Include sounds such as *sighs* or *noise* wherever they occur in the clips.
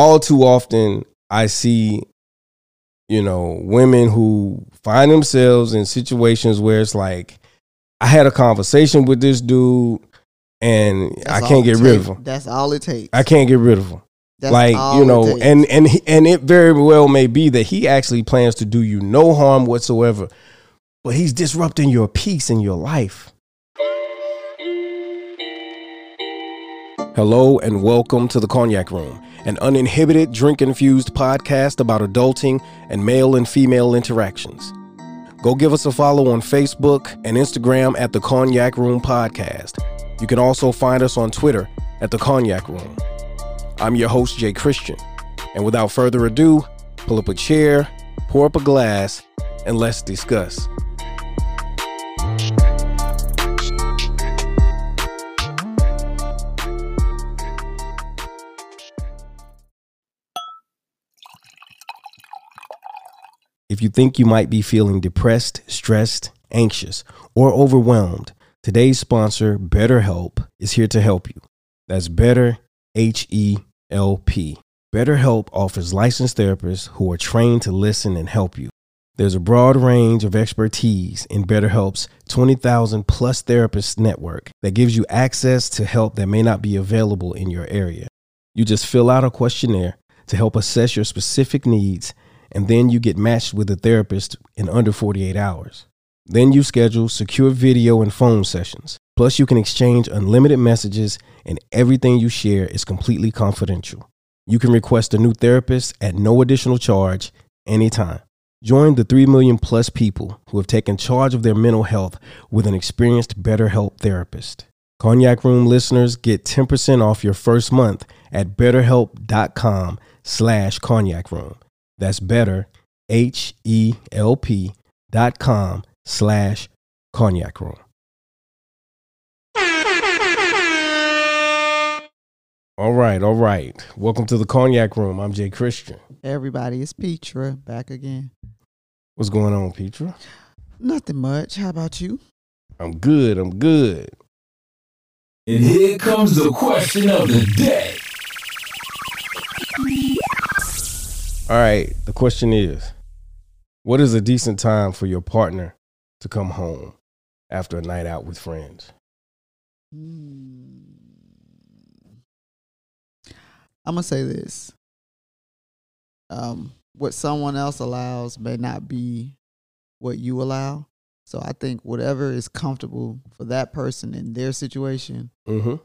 all too often I see, you know, women who find themselves in situations where it's like, I had a conversation with this dude and That's I can't get rid of him. That's all it takes. I can't get rid of him. That's like you know, and and he- and it very well may be that he actually plans to do you no harm whatsoever, but he's disrupting your peace in your life. Hello and welcome to the Cognac Room, an uninhibited drink infused podcast about adulting and male and female interactions. Go give us a follow on Facebook and Instagram at the Cognac Room Podcast. You can also find us on Twitter at the Cognac Room. I'm your host, Jay Christian. And without further ado, pull up a chair, pour up a glass, and let's discuss. If you think you might be feeling depressed, stressed, anxious, or overwhelmed, today's sponsor, BetterHelp, is here to help you. That's Better H E L P. BetterHelp offers licensed therapists who are trained to listen and help you. There's a broad range of expertise in BetterHelp's 20,000 plus therapist network that gives you access to help that may not be available in your area. You just fill out a questionnaire to help assess your specific needs, and then you get matched with a therapist in under 48 hours. Then you schedule secure video and phone sessions. Plus, you can exchange unlimited messages, and everything you share is completely confidential. You can request a new therapist at no additional charge anytime. Join the 3 million plus people who have taken charge of their mental health with an experienced BetterHelp therapist. Cognac Room listeners get 10% off your first month at betterhelp.com slash cognac room. That's better, H-E-L-P dot com slash cognac room. All right, all right. Welcome to the Cognac Room. I'm Jay Christian. Everybody, it's Petra back again. What's going on, Petra? Nothing much. How about you? I'm good. I'm good. And here comes the question of the day. All right. The question is What is a decent time for your partner to come home after a night out with friends? I'm gonna say this. Um, what someone else allows may not be what you allow. So I think whatever is comfortable for that person in their situation, Mm-hmm.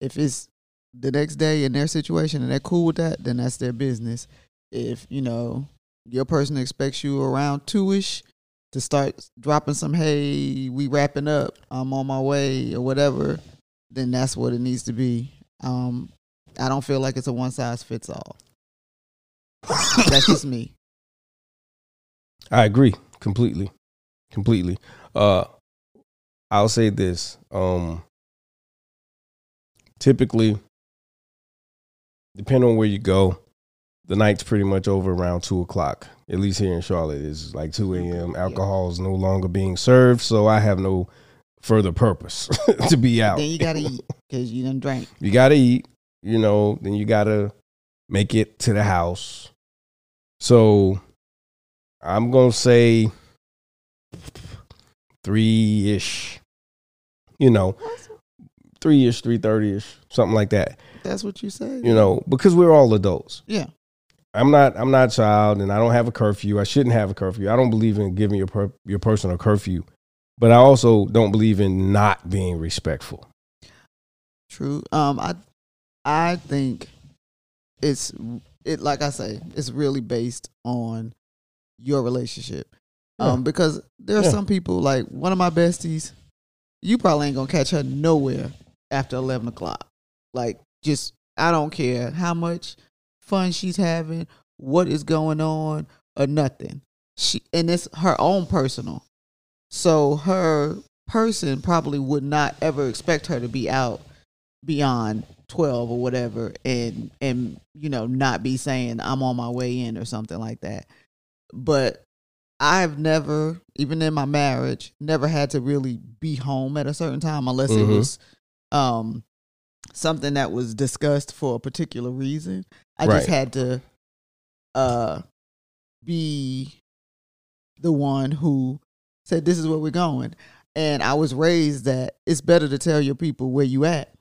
if it's the next day in their situation and they're cool with that, then that's their business. If you know your person expects you around two ish to start dropping some, hey, we wrapping up, I'm on my way or whatever, then that's what it needs to be. Um, I don't feel like it's a one size fits all. that's just me. I agree completely. Completely. Uh I'll say this. Um typically depending on where you go, the night's pretty much over around two o'clock. At least here in Charlotte, it's like two AM. Alcohol is no longer being served, so I have no further purpose *laughs* to be out. Then you gotta eat because you didn't drink. You gotta eat, you know, then you gotta make it to the house. So I'm gonna say three ish. You know, three ish, three thirty ish, something like that. That's what you say. You know, because we're all adults. Yeah. I'm not I'm not a child and I don't have a curfew. I shouldn't have a curfew. I don't believe in giving your per, your person a curfew. But I also don't believe in not being respectful. True. Um, I I think it's it like I say, it's really based on your relationship. Um, because there are Yeah. some people like one of my besties, you probably ain't gonna catch her nowhere after eleven o'clock. Like, just I don't care how much fun she's having, what is going on, or nothing. She and it's her own personal. So her person probably would not ever expect her to be out beyond 12 or whatever and and you know not be saying I'm on my way in or something like that. But I've never even in my marriage never had to really be home at a certain time unless Mhm. it was um something that was discussed for a particular reason. I Right. just had to uh be the one who said this is where we're going. And I was raised that it's better to tell your people where you at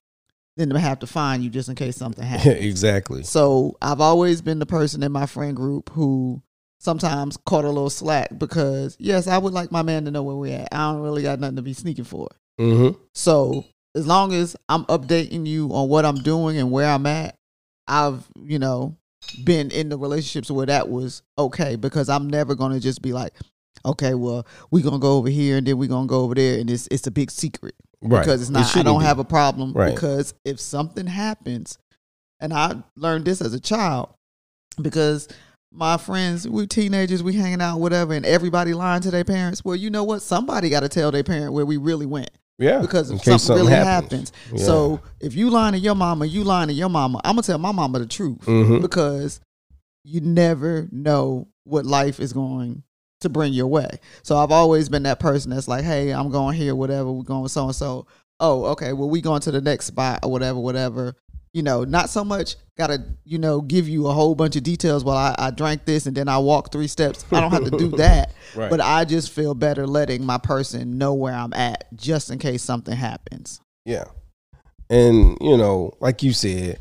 than to have to find you just in case something *laughs* happens. exactly. So I've always been the person in my friend group who sometimes caught a little slack because yes, I would like my man to know where we're at. I don't really got nothing to be sneaking for. Mm-hmm. So as long as I'm updating you on what I'm doing and where I'm at, I've, you know, been in the relationships where that was okay because I'm never gonna just be like, okay, well, we're gonna go over here and then we're gonna go over there and it's it's a big secret Right. because it's It not. I don't be. have a problem Right. because if something happens, and I learned this as a child because my friends, we teenagers, we hanging out, whatever, and everybody lying to their parents. Well, you know what? Somebody got to tell their parent where we really went Yeah. because if case something, really happens. happens. Yeah. So if you lying to your mama, you lying to your mama. I'm gonna tell my mama the truth Mhm. because you never know what life is going to bring your way. So I've always been that person that's like, hey, I'm going here, whatever. We're going so and so. Oh, okay. Well, we going to the next spot or whatever, whatever. You know, not so much gotta, you know, give you a whole bunch of details while I, I drank this and then I walk three steps. I don't have to do *laughs* that. Right. But I just feel better letting my person know where I'm at just in case something happens. Yeah. And, you know, like you said,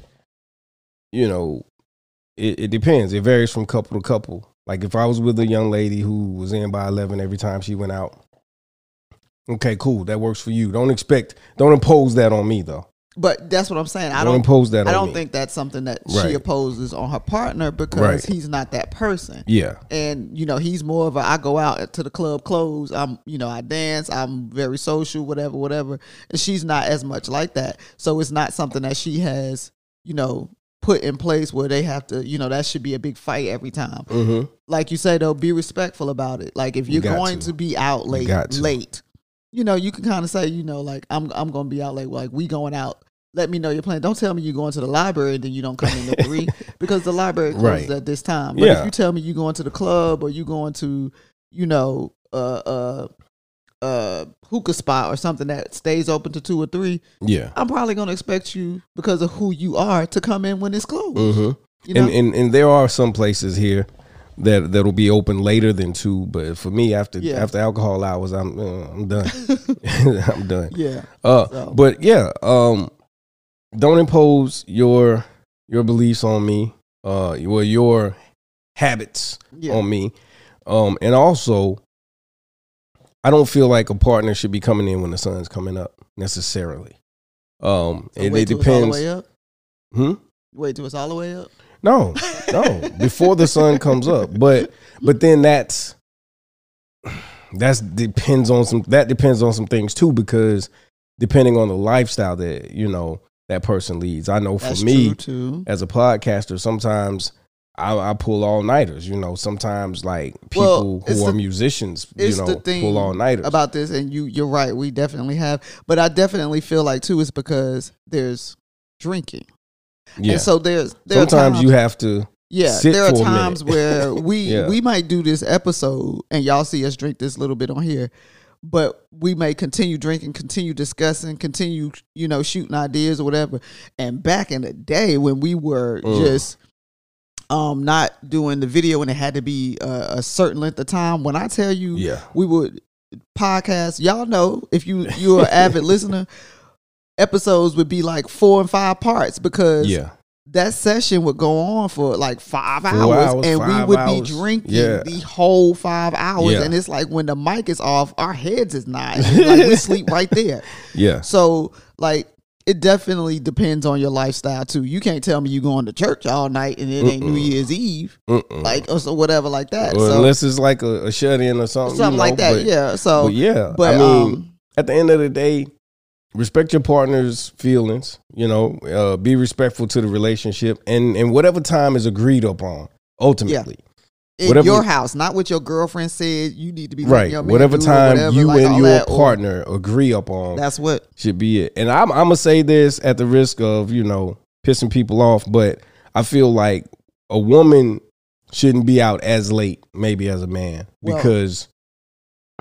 you know, it, it depends. It varies from couple to couple. Like if I was with a young lady who was in by 11 every time she went out, okay, cool. That works for you. Don't expect, don't impose that on me, though. But that's what I'm saying. I don't, don't impose that I don't me. think that's something that Right. she opposes on her partner because Right. he's not that person. Yeah. And you know, he's more of a I go out to the club clothes. I'm you know, I dance, I'm very social, whatever, whatever. And she's not as much like that. So it's not something that she has, you know, put in place where they have to, you know, that should be a big fight every time. Mm-hmm. Like you say though, be respectful about it. Like if You you're got going to. to. be out late late, you know, you can kind of say, you know, like I'm I'm gonna be out late. Like we going out. Let me know your plan. Don't tell me you're going to the library and then you don't come in at three *laughs* because the library closes Right. at this time. But Yeah. if you tell me you're going to the club or you're going to, you know, uh uh uh hookah spot or something that stays open to two or three, Yeah. I'm probably gonna expect you because of who you are to come in when it's closed. Mm-hmm. You know, and, and and there are some places here that that'll be open later than two, but for me, after Yeah. after alcohol hours, I'm uh, I'm done. *laughs* *laughs* I'm done. yeah, Uh, So- but yeah, um, don't impose your your beliefs on me. Uh, well, your habits yeah. on me. Um, and also, I don't feel like a partner should be coming in when the sun's coming up necessarily. Um, So and wait it till it's all the depends. way up. Hmm? Wait till it's all the way up. No, no, before the sun comes up. But but then that's that's depends on some that depends on some things too because depending on the lifestyle that you know that person leads. I know for That's me too. as a podcaster, sometimes I, I pull all nighters. You know, sometimes like people it's who are musicians, you know, the pull all nighters. about this, and you you're right. We definitely have, but I definitely feel like too is because there's drinking, yeah. and so there's there are sometimes times, you have to. yeah there are for a minute. times where *laughs* we Yeah. we might do this episode, and y'all see us drink this little bit on here. But we may continue drinking, continue discussing, continue, you know, shooting ideas or whatever. And back in the day when we were Mm. just um not doing the video and it had to be a, a certain length of time, when I tell you Yeah. we would podcast. Y'all know if you you're an avid *laughs* listener, episodes would be like four and five parts because Yeah. that session would go on for like five Four hours, hours, and we would hours. be drinking Yeah. the whole five hours. Yeah. And it's like when the mic is off, our heads is not. *laughs* Like we sleep right there. Yeah. So like. It definitely depends on your lifestyle too. You can't tell me you going to church all night and it ain't New Year's Eve, Mm-mm. like or so whatever like that. Or so unless it's like a, a shut in or something. something you like that. but- yeah. So But yeah, but I mean, um, at the end of the day, respect your partner's feelings. You know, uh, be respectful to the relationship, and and whatever time is agreed upon. Ultimately, in whatever- your house, not what your girlfriend said you need to be right? Whatever time whatever, you like and your that, or- partner agree upon That's what. should be it. And I'm I'm gonna say this at the risk of you know pissing people off, but I feel like a woman shouldn't be out as late, maybe as a man, Well- because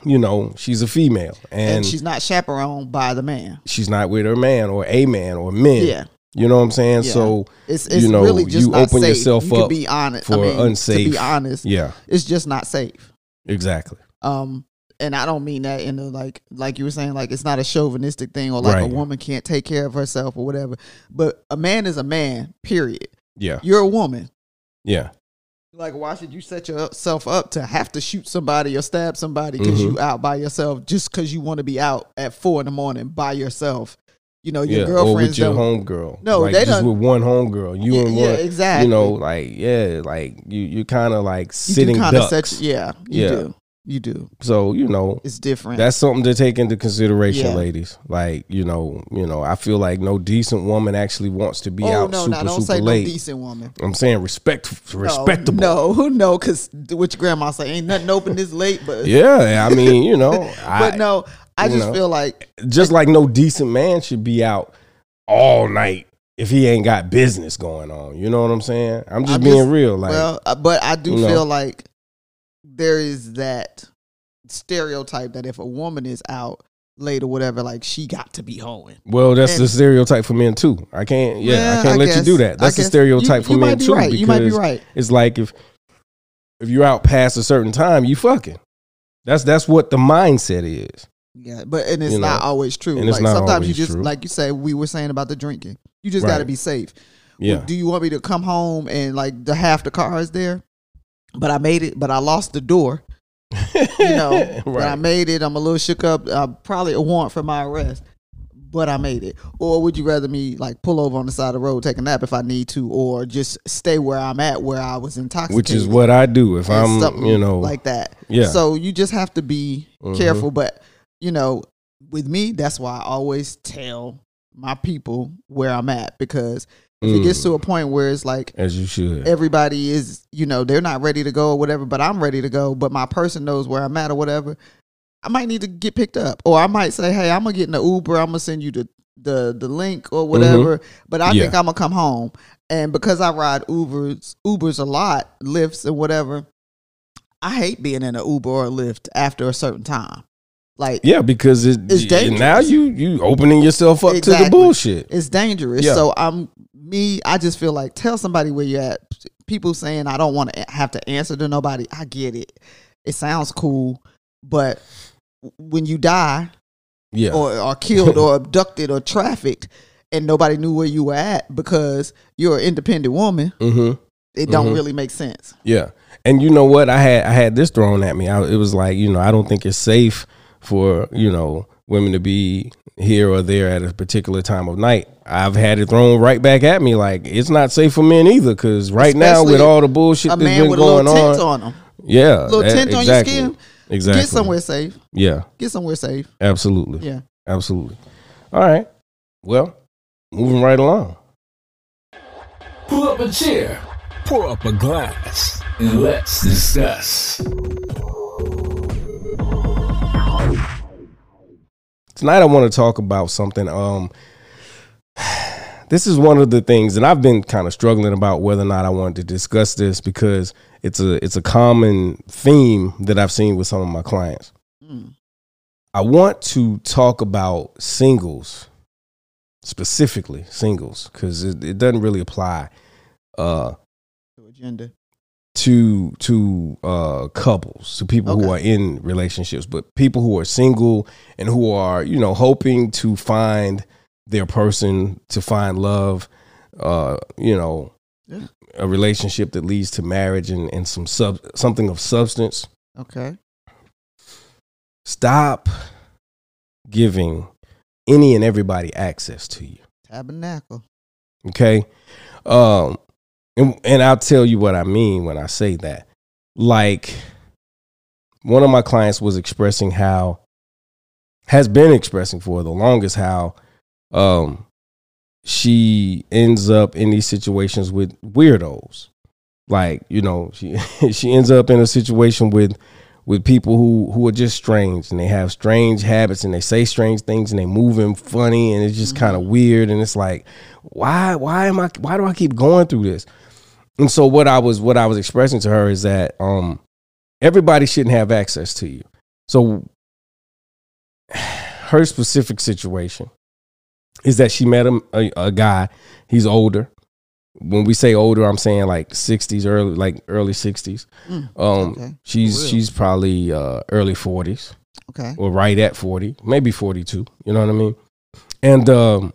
you know she's a female And, and, she's not chaperoned by the man. she's not with her man or a man or men. Yeah. You know what I'm saying? Yeah. So It's it's You know, really just you not open safe. yourself you up be honest. for I mean, unsafe. To be honest, yeah, it's just not safe. exactly. Um, and I don't mean that in a like like you were saying like it's not a chauvinistic thing or like Right. a woman can't take care of herself or whatever. But a man is a man. Period. Yeah, You're a woman. yeah, Like, why should you set yourself up to have to shoot somebody or stab somebody because Mhm. you out by yourself just because you want to be out at four in the morning by yourself? You know, your yeah. Or with your homegirl. No, like they just done- with one homegirl. You yeah, and yeah, exactly. You know, like yeah, like you you kind of like you sitting of ducks. set. Yeah, you Yeah. do. You do. So you know, It's different. That's something to take into consideration, Yeah. ladies. Like you know, you know, I feel like no decent woman actually wants to be out. oh out no, super no, don't super say late. no decent woman. I'm saying respect, respectable. No, *laughs* no, no, because what your grandma say ain't nothing open this late, but *laughs* Yeah, I mean, you know, *laughs* but I, no, I just know. feel like just like no decent man should be out all night if he ain't got business going on. You know what I'm saying? I'm just I'm being just- real. Like, well, uh, but I do you know. feel like there is that stereotype that if a woman is out late or whatever, like she got to be hoeing. well, that's and- the stereotype for men too. I can't, yeah, Yeah, I can't I let guess. you do that. That's the stereotype You- for you men too. right. Because You might be right. It's like if if you're out past a certain time, you fucking. That's that's what the mindset is. Yeah, but and it's You know, not always true. and it's like sometimes you just true. like you say we were saying about the drinking. You just got to be safe. Yeah. Do you want me to come home and like the half the car is there, but I made it, but I lost the door. You *laughs* know, but I made it. I'm a little shook up. Uh, probably a warrant for my arrest, but I made it. Or would you rather me like pull over on the side of the road, take a nap if I need to, or just stay where I'm at where I was intoxicated? Which is what I do if I'm, something you know, like that. yeah. So you just have to be Mhm. careful. But you know, with me, that's why I always tell my people where I'm at because if it gets Mm, to a point where it's like as you should. everybody is, you know, they're not ready to go or whatever, but I'm ready to go, but my person knows where I'm at or whatever, I might need to get picked up. Or I might say, Hey, I'm gonna get in the Uber, I'm gonna send you the the the link or whatever. But I Mm-hmm. Yeah. think I'm gonna come home. And because I ride Ubers Ubers a lot, Lyfts and whatever, I hate being in an Uber or a Lyft after a certain time. Like yeah, because it, It's dangerous. now you you opening yourself up to the bullshit. it's dangerous. Yeah. So I'm me. I just feel like tell somebody where you're at. People saying I don't want to have to answer to nobody. I get it. It sounds cool, but when you die Yeah. or are killed or abducted or trafficked, and nobody knew where you were at because you're an independent woman, mm-hmm. it don't Mhm. really make sense. Yeah, and you know what? I had I had this thrown at me. I, it was like you know I don't think it's safe for you know women to be here or there at a particular time of night. I've had it thrown right back at me like it's not safe for men either because right now with all the bullshit A that's man been with a going little tint on, on him, yeah, little that- tint on exactly, your skin. exactly. Get somewhere safe. Yeah, Get somewhere safe. absolutely, Yeah. absolutely. All right, well, moving right along. Pull up a chair, pour up a glass, and let's discuss. tonight I want to talk about something. Um, *sighs* this is one of the things that I've been kind of struggling about whether or not I wanted to discuss this because it's a it's a common theme that I've seen with some of my clients. Mm. I want to talk about singles, specifically singles, because it, it doesn't really apply uh, To agenda. to to uh couples to people who are in relationships but people who are single and who are you know hoping to find their person to find love uh you know Yeah. a relationship that leads to marriage and, and some sub something of substance Okay. stop giving any and everybody access to you Tabernacle. Okay. Um and, and I'll tell you what I mean when I say that. Like one of my clients was expressing how has been expressing for the longest how um she ends up in these situations with weirdos. Like, you know, she *laughs* she ends up in a situation with with people who who are just strange and they have strange habits and they say strange things and they move in funny and it's just kind of weird and it's like why why am I why do I keep going through this? And so what I was what I was expressing to her is that um everybody shouldn't have access to you. So *sighs* her specific situation is that she met him a, a guy. He's older. When we say older, I'm saying like 60s, early like early 60s. Mm, Um, okay. she's she's probably uh, early 40s Okay. or right at 40, maybe 42. You know what I mean? And um,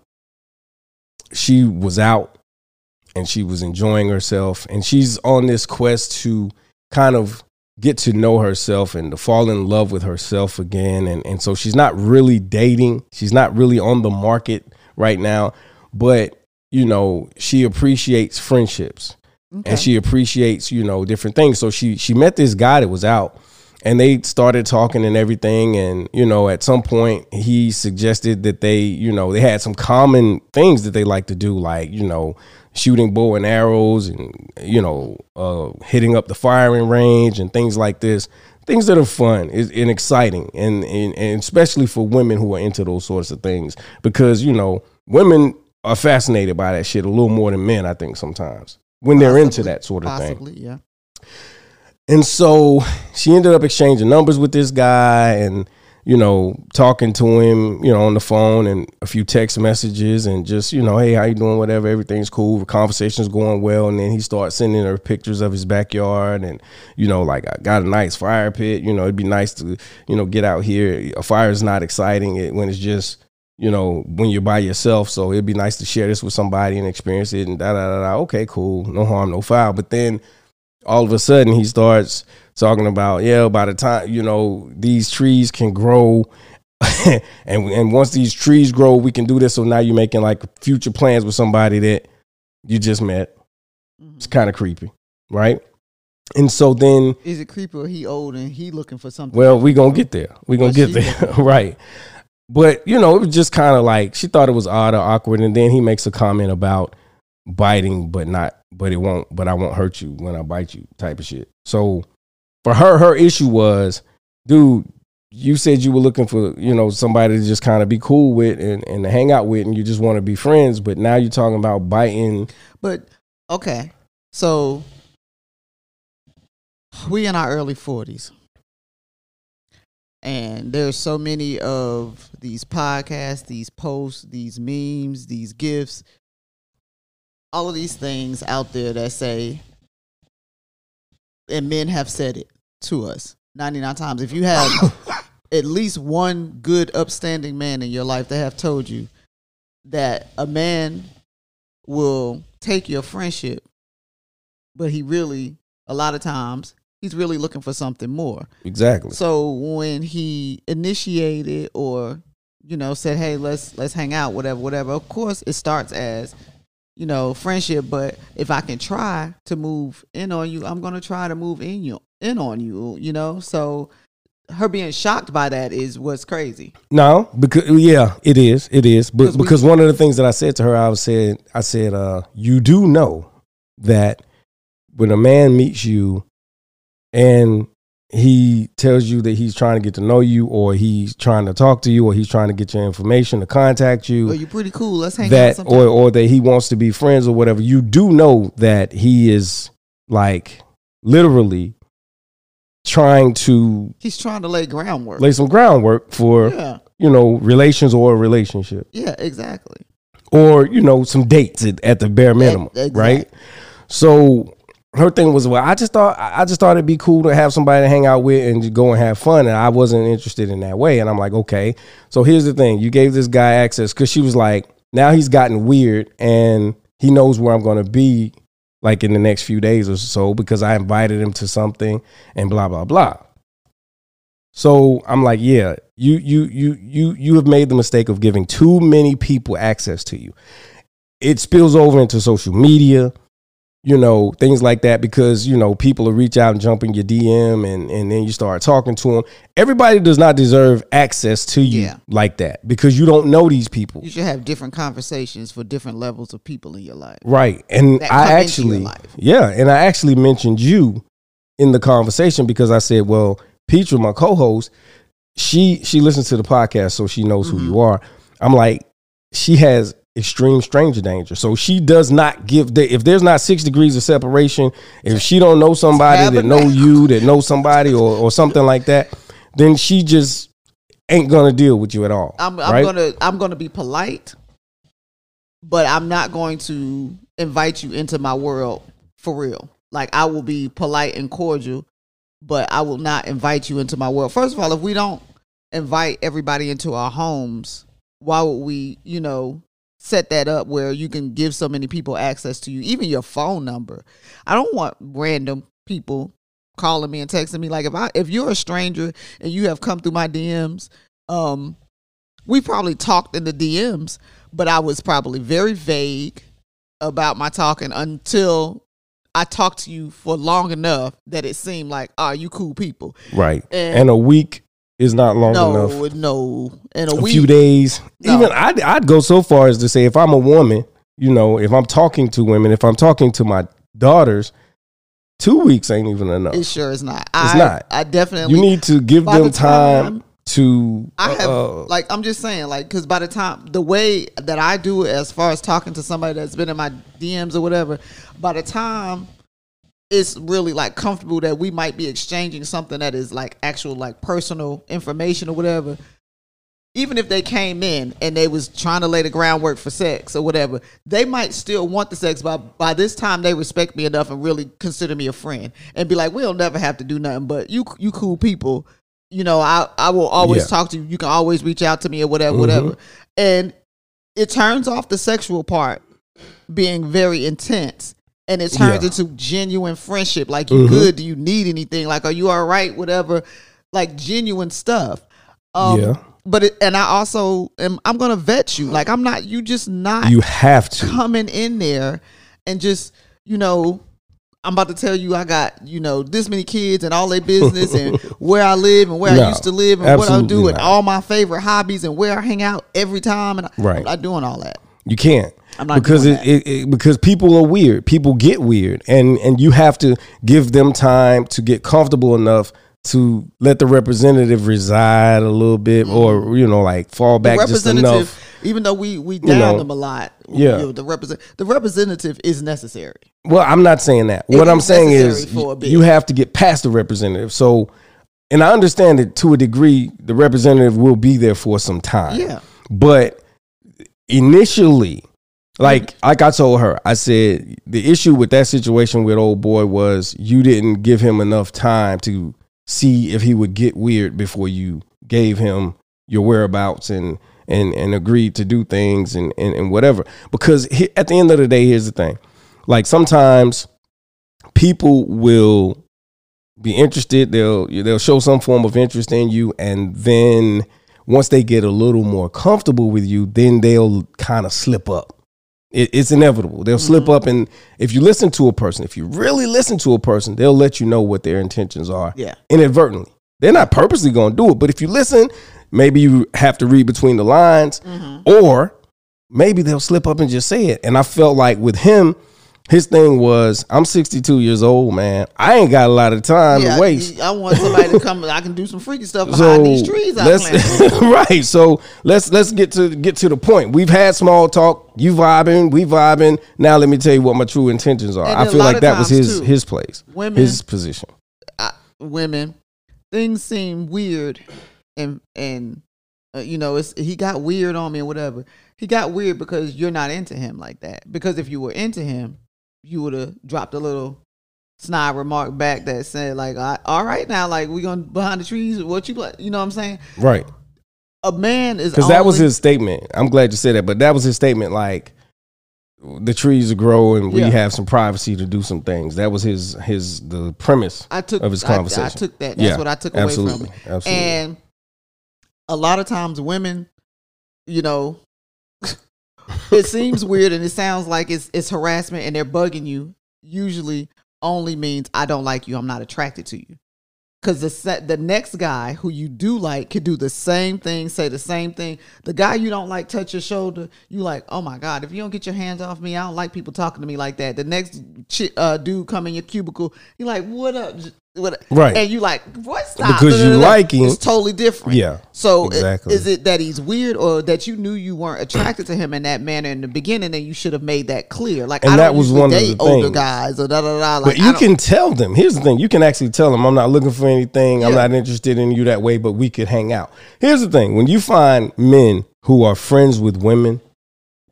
she was out and she was enjoying herself. And she's on this quest to kind of get to know herself and to fall in love with herself again. And, and so she's not really dating, she's not really on the market right now. But, you know, she appreciates friendships Okay. and she appreciates you know different things so she she met this guy that was out and they started talking and everything and you know at some point he suggested that they you know they had some common things that they like to do like you know shooting bow and arrows and you know uh hitting up the firing range and things like this things that are fun and exciting and, and and especially for women who are into those sorts of things because you know women are fascinated by that shit a little more than men i think sometimes when they're into that sort of thing Possibly, yeah. and so she ended up exchanging numbers with this guy and, you know, talking to him, you know, on the phone and a few text messages and just, you know, hey, how you doing? Whatever, everything's cool. The conversation's going well. And then he starts sending her pictures of his backyard and, you know, like I got a nice fire pit. You know, it'd be nice to, you know, get out here. A fire is not exciting it- when it's just, you know, when you're by yourself. So it'd be nice to share this with somebody and experience it and da da da da. Okay, cool. No harm, no foul. But then all of a sudden he starts talking about yeah by the time you know these trees can grow. *laughs* And and once these trees grow we can do this. So now you're making like future plans with somebody that you just met. Mhm. it's kind of creepy right? And so then Is it creepy or he old and he looking for something? well we gonna get there. We gonna get there *laughs* right. But you know it was just kind of like she thought it was odd or awkward. And then he makes a comment about biting but not but it won't but i won't hurt you when i bite you type of shit. So for her her issue was dude you said you were looking for you know somebody to just kind of be cool with and, and to hang out with and you just want to be friends but now you're talking about biting. But okay, so we in our early forties, and there's so many of these podcasts, these posts, these memes, these gifs, all of these things out there that say, and men have said it to us ninety nine times. If you have *coughs* at least one good, upstanding man in your life that have told you that a man will take your friendship, but he really, a lot of times, he's really looking for something more. exactly So when he initiated or, you know, said, "Hey, let's let's hang out, whatever, whatever." Of course, it starts as, you know, friendship. But if I can try to move in on you, I'm gonna try to move in you in on you. You know, so her being shocked by that is what's crazy. No, because yeah, it is. It is. But 'Cause we- because one of the things that I said to her, I was said, I said, uh, you do know that when a man meets you and he tells you that he's trying to get to know you or he's trying to talk to you or he's trying to get your information to contact you oh, Well, you're pretty cool. Let's hang out. that Sometime. or or that he wants to be friends or whatever, you do know that he is like literally trying to He's trying to lay groundwork. lay some groundwork for yeah, you know relations or a relationship yeah, exactly. or you know some dates at, at the bare minimum exactly. right so her thing was well i just thought i just thought it'd be cool to have somebody to hang out with and just go and have fun and i wasn't interested in that way. And i'm like okay. So here's the thing. You gave this guy access because she was like now he's gotten weird and he knows where i'm going to be like in the next few days or so because i invited him to something and blah blah blah. So i'm like yeah you you you you you have made the mistake of giving too many people access to you. It spills over into social media you know things like that because you know people will reach out and jump in your dm and and then you start talking to them everybody does not deserve access to you Yeah. like that because you don't know these people You should have different conversations for different levels of people in your life. Right. And I come into your actually, yeah, and I actually mentioned you in the conversation because I said, well, Petra, my co-host, she she listens to the podcast, so she knows who Mhm. you are. I'm like, she has extreme stranger danger, so she does not give. The, if there's not six degrees of separation, if she don't know somebody that know you, that know somebody, or or something like that, then she just ain't gonna deal with you at all. I'm, I'm right? gonna I'm gonna be polite, but I'm not going to invite you into my world for real. Like I will be polite and cordial, but I will not invite you into my world. First of all, if we don't invite everybody into our homes, why would we, you know, set that up where you can give so many people access to you, even your phone number? I don't want random people calling me and texting me. Like if I if you're a stranger and you have come through my DMs, um, we probably talked in the DMs, but I was probably very vague about my talking until I talked to you for long enough that it seemed like, are you cool people? Right. And- And, a week is not long no, enough. no. In a, A week, few days. No. Even I'd, I'd go so far as to say if I'm a woman, you know, if I'm talking to women, if I'm talking to my daughters, two weeks ain't even enough. it sure is not. It's I, not. I definitely. you need to give them the time, time to I have uh, like I'm just saying like because by the time the way that I do it as far as talking to somebody that's been in my DMs or whatever, by the time it's really like comfortable that we might be exchanging something that is like actual like personal information or whatever. Even if they came in and they was trying to lay the groundwork for sex or whatever, they might still want the sex. But by this time, they respect me enough and really consider me a friend and be like, "We'll never have to do nothing, but you you cool people." you know, I I will always Yeah. talk to you. You can always reach out to me or whatever, Mhm. whatever. And it turns off the sexual part being very intense. And it turns Yeah. into genuine friendship. Like you Mhm. good? Do you need anything? Like are you all right? Whatever. Like genuine stuff. Um Yeah. but it, and I also am I'm gonna vet you. Like I'm not you just not you have to. coming in there and just you know i'm about to tell you i got you know this many kids and all their business and *laughs* where i live and where i used to live and what i do and all my favorite hobbies and where i hang out every time and I, Right. i'm not doing all that You can't. I'm not because it, it, it because people are weird. People get weird, and and you have to give them time to get comfortable enough to let the representative reside a little bit, or you know, like fall Mm-hmm. the back just representative enough. even though we we down know, them a lot yeah. you know, the represent the representative is necessary Well, I'm not saying that. It what I'm saying is for a y- bit. you have to get past the representative. So, and I understand that to a degree, the representative will be there for some time. Yeah. But initially, like like I told her, I said the issue with that situation with old boy was you didn't give him enough time to see if he would get weird before you gave him your whereabouts and and and agreed to do things and and, and whatever. Because he, at the end of the day, here's the thing: like sometimes people will be interested. They'll they'll show some form of interest in you, and then once they get a little more comfortable with you, then they'll kind of slip up. It, it's inevitable. They'll slip mm-hmm. up, and if you listen to a person, if you really listen to a person, they'll let you know what their intentions are yeah inadvertently. They're not purposely going to do it, but if you listen, maybe you have to read between the lines, mm-hmm. or maybe they'll slip up and just say it. And I felt like with him, his thing was, I'm 62 years old, man. I ain't got a lot of time yeah to waste. I, I want somebody to *laughs* come i can do some freaky stuff behind So these trees let's *laughs* right. So let's let's get to get to the point. We've had small talk. You vibing, we vibing. Now let me tell you what my true intentions are. And I feel like that was his too, his place, women his position. I, women, things seem weird, and and uh, you know, it's he got weird on me and whatever. He got weird because you're not into him like that. Because if you were into him, you would have dropped a little snide remark back that said like, "All right, now, like we going behind the trees. What you, you know what I'm saying?" Right. A man is Because that was his statement. I'm glad you said that, but that was his statement. Like the trees grow and we Yeah. have some privacy to do some things. That was his his the premise. I took of his I- I, took that. That's Yeah, what I took absolutely, away from it. absolutely. And a lot of times, women, you know, it seems weird and it sounds like it's it's harassment and they're bugging you. Usually, only means I don't like you. I'm not attracted to you. Because the set, the next guy who you do like could do the same thing, say the same thing. The guy you don't like touch your shoulder. You like, oh my god! If you don't get your hands off me, I don't like people talking to me like that. The next uh, dude come in your cubicle, you're like, what up? What? Right. And you like, what? Stop. Because you like him. It's totally different. Yeah, So exactly. is it that he's weird or that you knew you weren't attracted to him in that manner in the beginning and you should have made that clear? Like And I that was one of the older things. guys or da da da. Like, but you can tell them. Here's the thing: you can actually tell them, "I'm not looking for anything. I'm not interested in you that way, but we could hang out." Here's the thing: when you find men who are friends with women,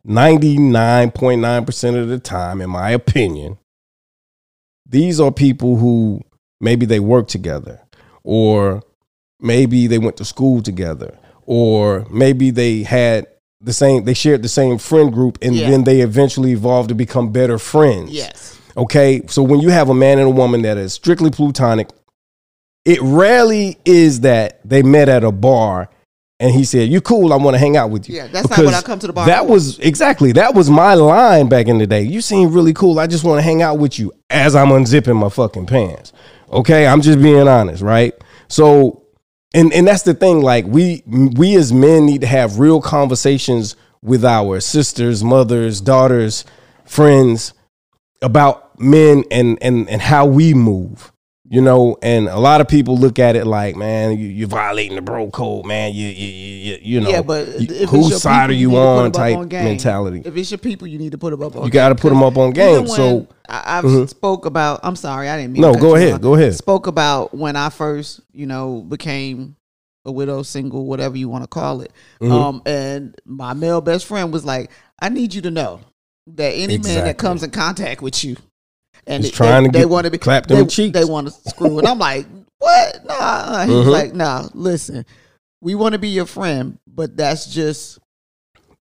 99.9% of the time, in my opinion, these are people who maybe they work together, or maybe they went to school together, or maybe they had the same, they shared the same friend group, and Yeah. then they eventually evolved to become better friends. Yes. Okay. So when you have a man and a woman that is strictly plutonic, it rarely is that they met at a bar and he said, You cool, I want to hang out with you. Yeah, that's not what I come to the bar That for. was exactly that was my line back in the day. You seem really cool. I just want to hang out with you as I'm unzipping my fucking pants. Okay, I'm just being honest, right? So and and that's the thing like we we as men need to have real conversations with our sisters, mothers, daughters, friends about men and and and how we move you know and a lot of people look at it like man you, you're violating the bro code man you you you, you, you know yeah, but you- whose side people, are you to put on type on mentality If it's your people, you need to put them up on You gotta game. put 'em up on game, so- I, I've Mhm. spoke about. I'm sorry, I didn't mean. No, to go ahead, go ahead. Spoke about when I first, you know, became a widow, single, whatever you want to call it. Mhm. Um, and my male best friend was like, "I need you to know that any man that comes in contact with you." And Is they- trying to they, get- want to be clapped they, them cheeks. They want to screw, and I'm like, "What? Nah." He was Mhm. like, "Nah, listen, we want to be your friend, but that's just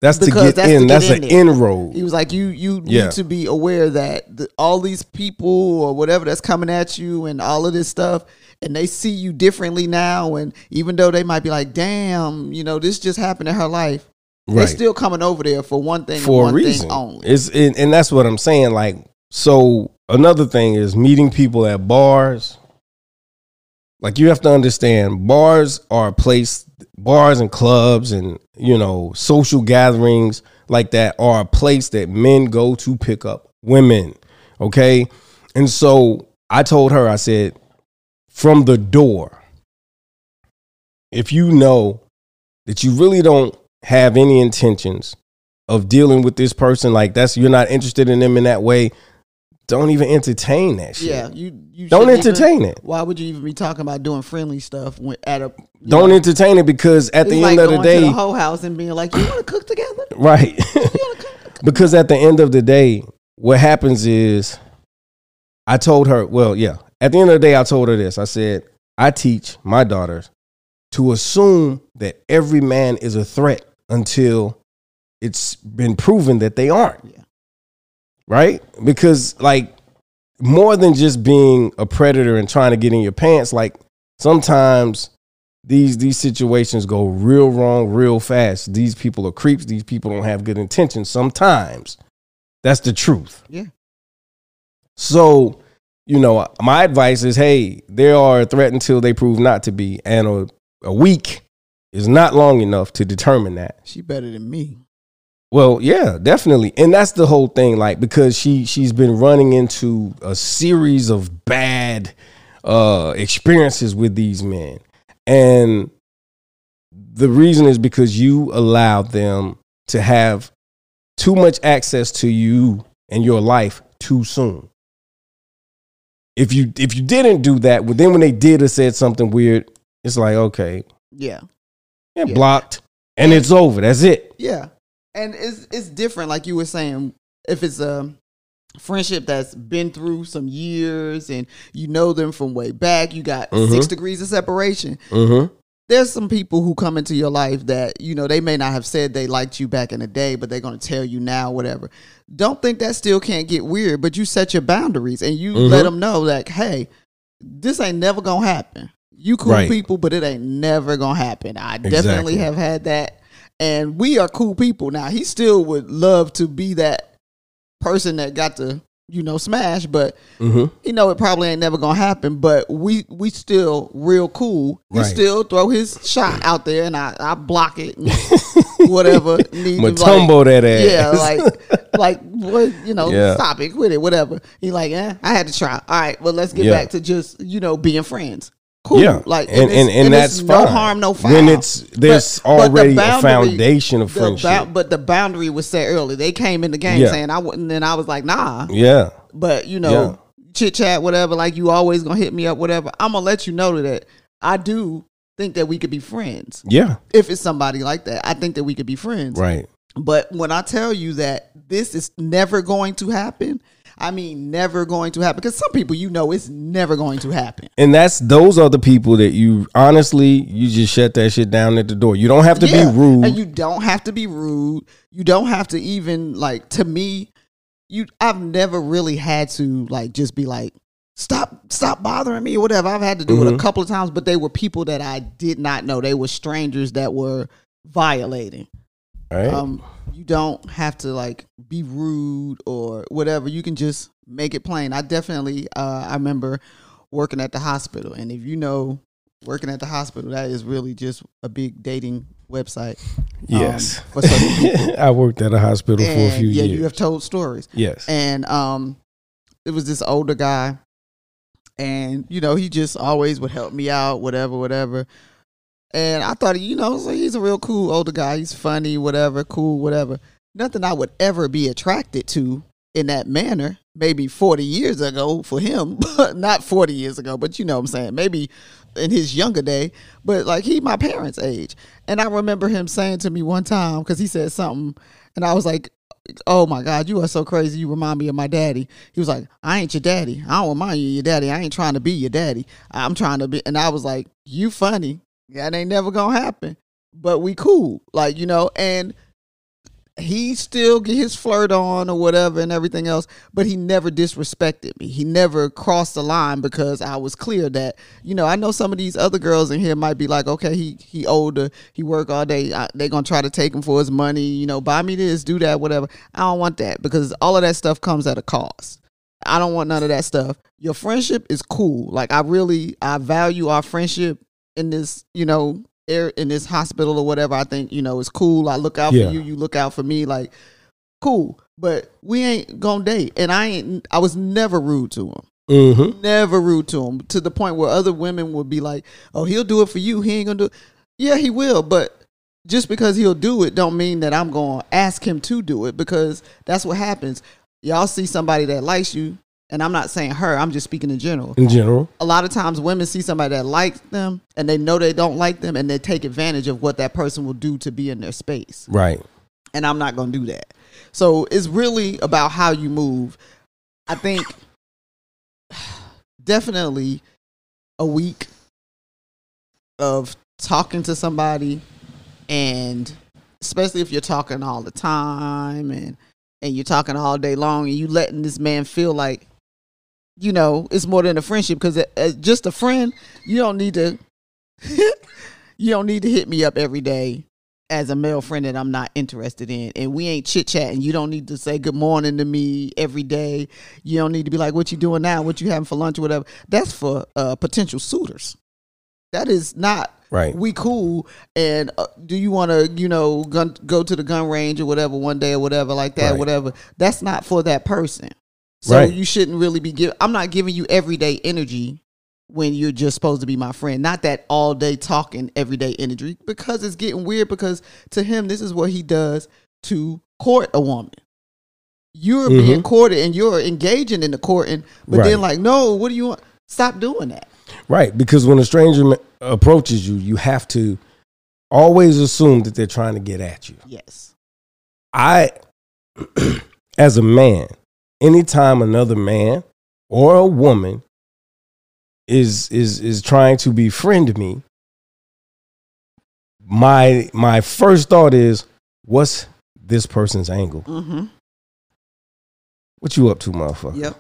that's to get that's to in get that's in an there. inroad he was like, you you Yeah. need to be aware that the, all these people or whatever that's coming at you and all of this stuff, and they see you differently now. And even though they might be like, damn, you know, this just happened in her life, right they're still coming over there for one thing, and for a reason thing only. it's and, and that's what i'm saying like so another thing is meeting people at bars. Like you have to understand bars are a place bars and clubs and you know social gatherings like that are a place that men go to pick up women okay? And so i told her i said from the door. If you know that you really don't have any intentions of dealing with this person like that's you're not interested in them in that way don't even entertain that shit yeah, you you don't shouldn't even- entertain it Why would you even be talking about doing friendly stuff when, at a don't know, entertain it because at the like end of the day the whole house and being like, you want to cook together? *laughs* right You want to cook? *laughs* because at the end of the day what happens is i told her well yeah at the end of the day i told her this i said i teach my daughters to assume that every man is a threat until it's been proven that they aren't Yeah. Right? Because like more than just being a predator and trying to get in your pants like sometimes these these situations go real wrong real fast. These people are creeps. These people don't have good intentions sometimes. That's the truth. Yeah. so you know my advice is hey they are a threat until they prove not to be and a, a week is not long enough to determine that. She better than me. Well, yeah, definitely. And that's the whole thing like because she she's been running into a series of bad uh experiences with these men. And the reason is because you allowed them to have too much access to you and your life too soon. If you if you didn't do that, well, then when they did or said something weird, it's like, okay, Yeah. yeah, Yeah. blocked. And it's over. That's it. Yeah, and it's it's different. Like you were saying, if it's a friendship that's been through some years and you know them from way back, you got Mhm. six degrees of separation. Mm-hmm. There's some people who come into your life that you know they may not have said they liked you back in the day, but they're gonna tell you now, whatever. Don't think that still can't get weird, but you set your boundaries and you Mhm. let them know, like, hey, this ain't never gonna happen. You cool Right. people, but it ain't never gonna happen. I Exactly. definitely have had that, and we are cool people. Now he still would love to be that person that got to you know smash, but Mm-hmm. you know it probably ain't never gonna happen. But we we still real cool. He Right. still throw his shot out there, and I I block it, *laughs* whatever. need to, like- Mutombo that ass. yeah, like, like what you know, Yeah. stop it, quit it, whatever. He like, yeah, I had to try. All right, well, let's get Yeah. back to just you know being friends. Cool, Yeah, like, and and, and, it's that's no fine. harm, no foul. When it's there's But- but the already a foundation of friendship. bou- but the boundary was set early. They came in the game Yeah. saying I wouldn't, and I was like, nah. yeah, But you know, Yeah. chit chat, whatever. Like you always gonna hit me up, whatever. I'm gonna let you know that I do think that we could be friends yeah, if it's somebody like that. I think that we could be friends. right. But when I tell you that this is never going to happen, I mean never going to happen because some people you know it's never going to happen. And that's those are the people that you honestly you just shut that shit down at the door. You don't have to Yeah, be rude. And you don't have to be rude. You don't have to even like to me, you I've never really had to like just be like stop stop bothering me or whatever. I've had to do it Mm-hmm. a couple of times, but they were people that I did not know. They were strangers that were violating. Right? Um you don't have to like be rude or whatever. You can just make it plain. I definitely uh I remember working at the hospital and if you know working at the hospital that is really just a big dating website. yes. um, for *laughs* people. I worked at a hospital for a few yeah, years. you have told stories. yes. And um it was this older guy and you know, he just always would help me out, whatever, whatever. And I thought, you know, so he's a real cool older guy. He's funny, whatever, cool, whatever. Nothing I would ever be attracted to in that manner. Maybe 40 years ago for him, *laughs* but not 40 years ago, but you know what I'm saying. Maybe in his younger day, but like he my parents' age. And I remember him saying to me one time, because he said something, and I was like, Oh my God, you are so crazy. You remind me of my daddy. He was like, I ain't your daddy. I don't remind you of your daddy. I ain't trying to be your daddy. I'm trying to be. And I was like, You funny. That ain't never gonna happen. But we cool. Like, you know, and he still get his flirt on or whatever and everything else, but he never disrespected me. He never crossed the line because I was clear that, you know, I know some of these other girls in here might be like, okay, he he older, he work all day, I, they gonna try to take him for his money, you know, buy me this, do that, whatever. I don't want that because all of that stuff comes at a cost. I don't want none of that stuff. Your friendship is cool. Like I really I value our friendship in this, you know, air in this hospital or whatever. I think, you know, it's cool. I look out Yeah. for you, you look out for me, like cool. But we ain't gonna date. And I ain't I was never rude to him. mm-hmm. Never rude to him. To the point where other women would be like, Oh, he'll do it for you. He ain't gonna do it. Yeah, he will, but just because he'll do it don't mean that I'm gonna ask him to do it because that's what happens. Y'all see somebody that likes you, and I'm not saying her, I'm just speaking in general In general. a lot of times women see somebody that likes them and they know they don't like them and they take advantage of what that person will do to be in their space. Right. And I'm not going to do that. So it's really about how you move. I think *sighs* definitely a week of talking to somebody and especially if you're talking all the time and and you're talking all day long and you letting this man feel like you know it's more than a friendship because as just a friend you don't need to *laughs* you don't need to hit me up every day as a male friend that I'm not interested in. And we ain't chit chatting. You don't need to say good morning to me every day. You don't need to be like what you doing now? What you having for lunch? or whatever. That's for uh, potential suitors. That is not Right. we cool and uh, do you want to you know gun, go to the gun range or whatever one day or whatever like that Right. whatever. That's not for that person so Right. you shouldn't really be giving i'm not giving you everyday energy when you're just supposed to be my friend not that all day talking everyday energy because it's getting weird because to him this is what he does to court a woman you're being Mhm. courted and you're engaging in the courting but Right. then like no what do you want stop doing that Right. Because when a stranger approaches you, you have to always assume that they're trying to get at you. yes I, *clears throat* as a man, anytime another man or a woman is is is trying to befriend me, my my first thought is, what's this person's angle? mm-hmm What you up to, motherfucker? yep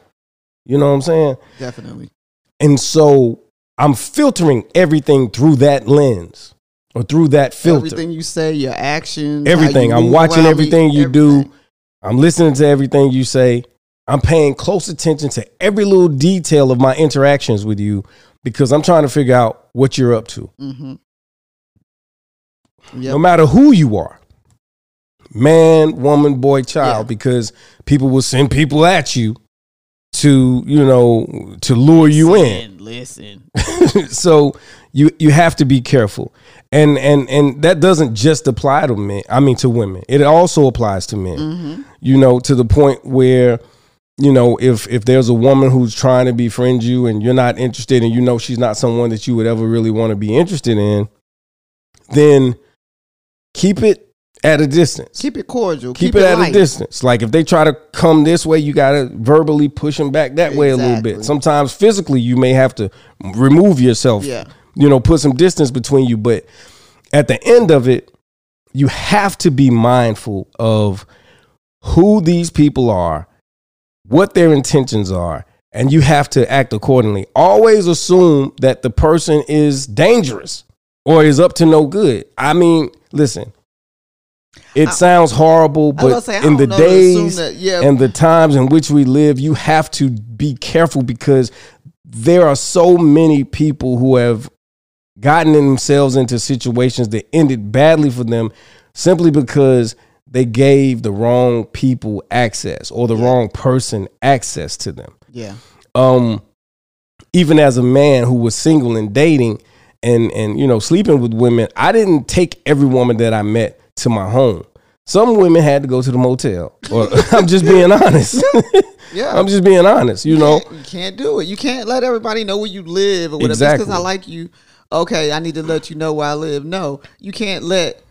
You know what I'm saying? definitely And so I'm filtering everything through that lens or through that filter. Everything you say, your actions, Everything. you I'm watching around me, everything you do. I'm listening to everything you say. I'm paying close attention to every little detail of my interactions with you because I'm trying to figure out what you're up to. Mhm. No matter who you are man, woman, boy, child, Yeah. because people will send people at you to, you know, to lure you in. Listen, listen. *laughs* so you you have to be careful and and and that doesn't just apply to men i mean to women it also applies to men Mm-hmm. you know to the point where you know if if there's a woman who's trying to befriend you and you're not interested and you know she's not someone that you would ever really want to be interested in then keep it at a distance. Keep it cordial. Keep, it, at light. a distance. Like if they try to come this way, you gotta verbally push them back that way a little bit. Sometimes physically, you may have to remove yourself. Yeah. You know, put some distance between you. But at the end of it, you have to be mindful of who these people are, what their intentions are, and you have to act accordingly. Always assume that the person is dangerous or is up to no good. I mean, listen. It sounds horrible, I was gonna but say, in the days that- yeah. and the times in which we live, you have to be careful because there are so many people who have gotten themselves into situations that ended badly for them simply because they gave the wrong people access or the wrong person access to them. Yeah. Um, even as a man who was single and dating and and you know sleeping with women, I didn't take every woman that I met to my home. Some women had to go to the motel. Or *laughs* I'm just being *laughs* honest. Yeah. *laughs* I'm just being honest. You know, you can't do it. You can't let everybody know where you live or whatever. Exactly. because I like you. Okay, I need to let you know where I live. No, you can't let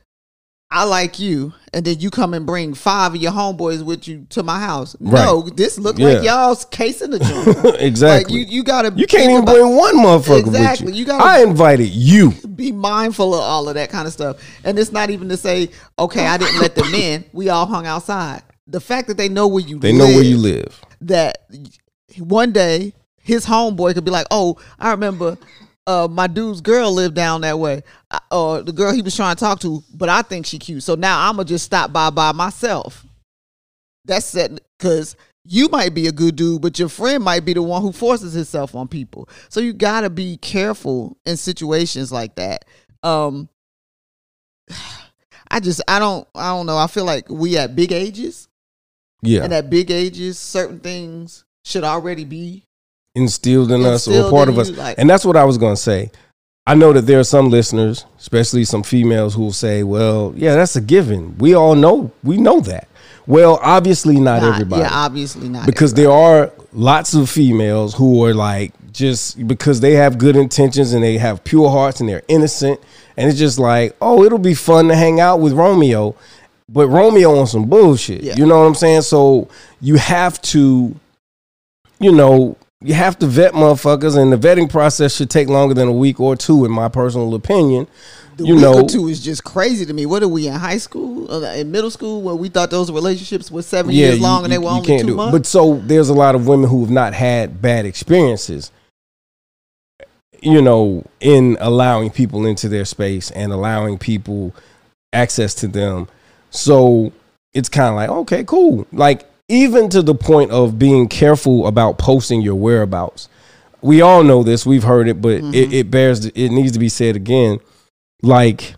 I like you and then you come and bring five of your homeboys with you to my house. No, this look like y'all's case in the *laughs* joint. exactly. Like you, you gotta You can't even about- bring one motherfucker Exactly. with you. You gotta- I invited you. be mindful of all of that kind of stuff. And it's not even to say, okay, I didn't let them *laughs* in. We all hung outside. The fact that they know where you They live, know where you live. that one day his homeboy could be like, "Oh, I remember uh, my dude's girl lived down that way, uh, or the girl he was trying to talk to, but I think she cute. So now I'm gonna just stop by by myself." That's it, because you might be a good dude, but your friend might be the one who forces himself on people. So you gotta be careful in situations like that. Um, *sighs* I just I don't I don't know. I feel like we at big ages Yeah. and at big ages, certain things should already be. Instilled in us or part of us. like- and that's what I was going to say. I know that there are some listeners, especially some females, who will say, "Well, yeah, that's a given. We all know. We know that." Well, obviously not, Not- everybody. Yeah, obviously not. because there are lots of females who are like just because they have good intentions and they have pure hearts and they're innocent and it's just like oh it'll be fun to hang out with romeo but romeo on some bullshit Yeah. you know what i'm saying so you have to you know you have to vet motherfuckers and the vetting process should take longer than a week or two in my personal opinion the you week know or two is just crazy to me. What are we in high school, in middle school, where we thought those relationships were seven years you- long and they you- were you only can't two do it. months? But so there's a lot of women who have not had bad experiences, you know, in allowing people into their space and allowing people access to them. So it's kind of like, okay, cool. Like even to the point of being careful about posting your whereabouts. We all know this. We've heard it, but Mm-hmm. it, it bears. It needs to be said again. Like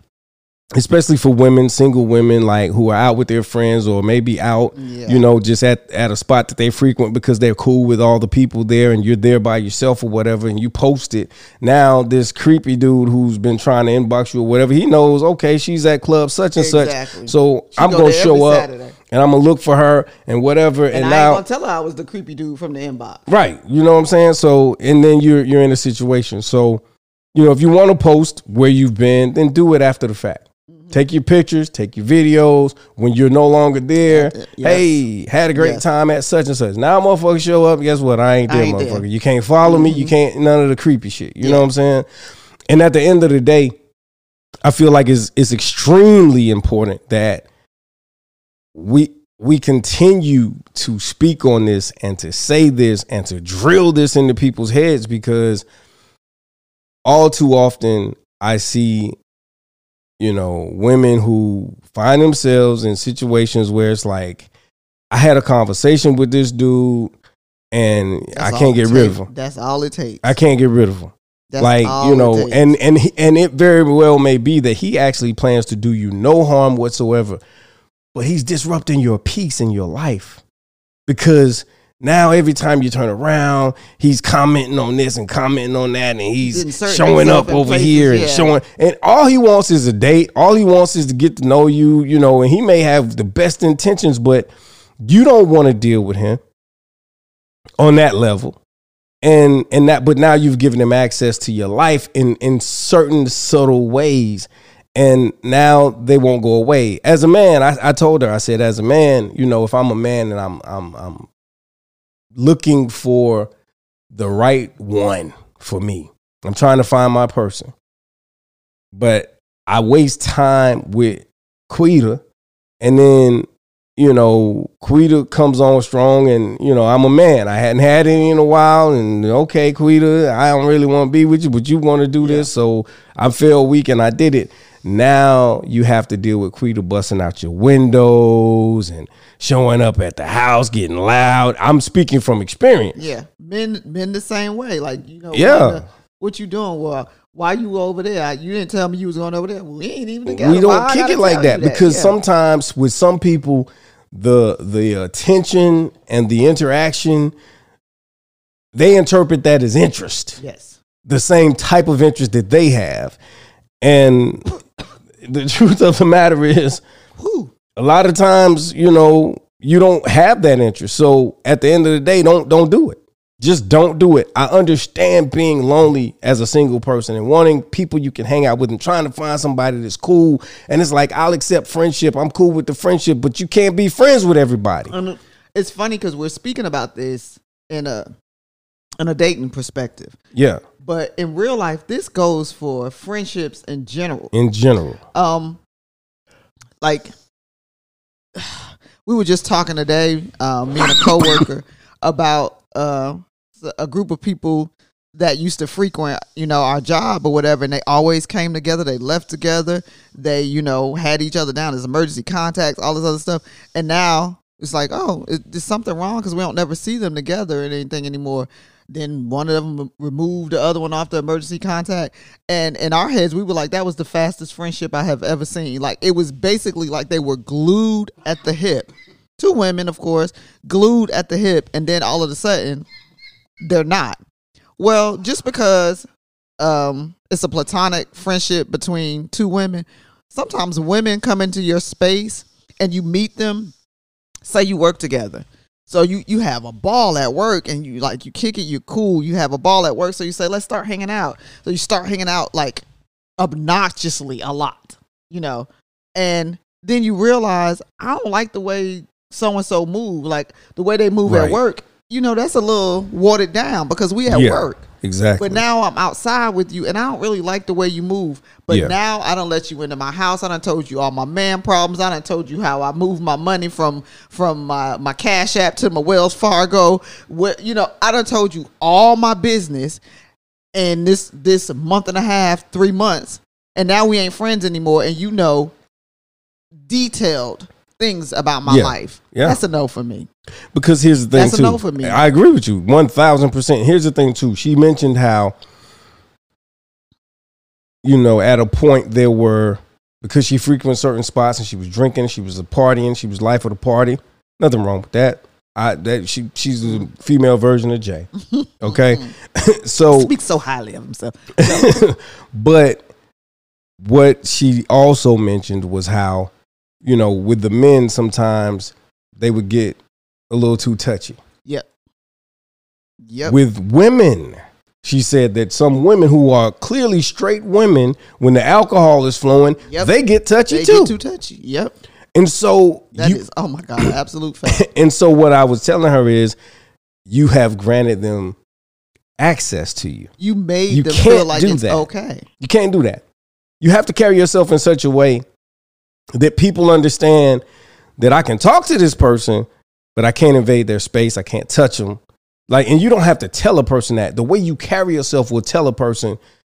especially for women, single women, like who are out with their friends or maybe out, Yeah. you know, just at, at a spot that they frequent because they're cool with all the people there and you're there by yourself or whatever and you post it. Now this creepy dude who's been trying to inbox you or whatever, he knows, okay, she's at club such and Exactly. such. So She I'm go gonna show up Saturday. And I'm gonna look for her and whatever. And, and I now ain't gonna tell her I was the creepy dude from the inbox. Right. You know what I'm saying? So and then you're you're in a situation. So, you know, if you want to post where you've been, then do it after the fact. Mm-hmm. Take your pictures, take your videos when you're no longer there. yes. Hey, had a great Yes. time at such and such. Now motherfucker show up, guess what? I ain't I there, ain't there. Mm-hmm. motherfucker. You can't follow me, you can't none of the creepy shit. You know what I'm saying? And at the end of the day, I feel like it's it's extremely important that we we continue to speak on this and to say this and to drill this into people's heads because all too often I see you know women who find themselves in situations where it's like I had a conversation with this dude and That's I can't get rid of him. That's all it takes. I can't get rid of him That's like you know and and and it very well may be that he actually plans to do you no harm whatsoever but he's disrupting your peace in your life. Because now every time you turn around he's commenting on this and commenting on that and he's showing up over places, here and yeah. showing and all he wants is a date. All he wants is to get to know you you know and he may have the best intentions but you don't want to deal with him on that level. And and that but now you've given him access to your life in in certain subtle ways and now they won't go away. As a man, I, I told her, I said, as a man, you know, if I'm a man and I'm I'm I'm looking for the right one for me, I'm trying to find my person. But I waste time with Quita, and then you know, Quita comes on strong, and you know, I'm a man. I hadn't had any in a while, and okay, Quita, I don't really want to be with you, but you want to do this, so I feel weak, and I did it. Now you have to deal with Quita busting out your windows and showing up at the house, getting loud. I'm speaking from experience. Yeah, men men the same way. Like you know, Yeah. what you doing? Well, why you over there? You didn't tell me you was going over there. We ain't even together. we don't Why kick it like tell that because Yeah. sometimes with some people the the attention and the interaction they interpret that as interest yes, the same type of interest that they have and *laughs* the *laughs* truth of the matter is Whew. a lot of times you know you don't have that interest. So at the end of the day don't don't do it. Just don't do it. I understand being lonely as a single person and wanting people you can hang out with and trying to find somebody that's cool. And it's like i'll accept friendship. I'm cool with the friendship but you can't be friends with everybody. And uh, it's funny because we're speaking about this in a in a dating perspective, yeah but in real life, this goes for friendships in general. in general Um, like *sighs* we were just talking today, uh, me and a coworker, *coughs* about uh a group of people that used to frequent, you know, our job or whatever, and they always came together. They left together. They, you know, had each other down as emergency contacts, all this other stuff. And now it's like, oh, is, is something wrong because we don't never see them together and anything anymore. Then one of them removed the other one off the emergency contact, and in our heads, we were like, that was the fastest friendship I have ever seen. Like it was basically like they were glued at the hip. Two women, of course, glued at the hip, and then all of a sudden, they're not. Well, just because um, it's a platonic friendship between two women, sometimes women come into your space and you meet them. Say you work together, so you you have a ball at work and you like you kick it, you're cool. You have a ball at work, so you say let's start hanging out. So you start hanging out like obnoxiously a lot, you know, and then you realize I don't like the way so and so move, like the way they move Right. at work. You know, that's a little watered down because we at yeah work. exactly But now I'm outside with you, and I don't really like the way you move. But Yeah. now I don't let you into my house. I done told you all my man problems. I done told you how I move my money from from my, my Cash App to my Wells Fargo. What you know, I done told you all my business. And this this month and a half, three months, and now we ain't friends anymore. And you know detailed things about my Yeah. life. Yeah. That's a no for me. Because here's the thing That's a no for me. I agree with you one thousand percent. Here's the thing too. She mentioned how, you know, at a point there were because she frequented certain spots and she was drinking, she was a partying, she was life of the party. Nothing wrong with that. I that she she's the female version of Jay. *laughs* Okay, mm-hmm. *laughs* so Speaks so highly of himself. *laughs* but what she also mentioned was how, you know, with the men sometimes they would get a little too touchy. Yep. Yep. With women, she said that some women who are clearly straight women, when the alcohol is flowing, Yep. they get touchy they too. get too touchy. Yep. and so That is you, oh my god, absolute fact. *laughs* and so what I was telling her is, you have granted them access to you. You made You them can't feel like do it's that. okay. You can't do that. You have to carry yourself in such a way that people understand that I can talk to this person, but I can't invade their space. I can't touch them. Like, and you don't have to tell a person that. The way you carry yourself will tell a person,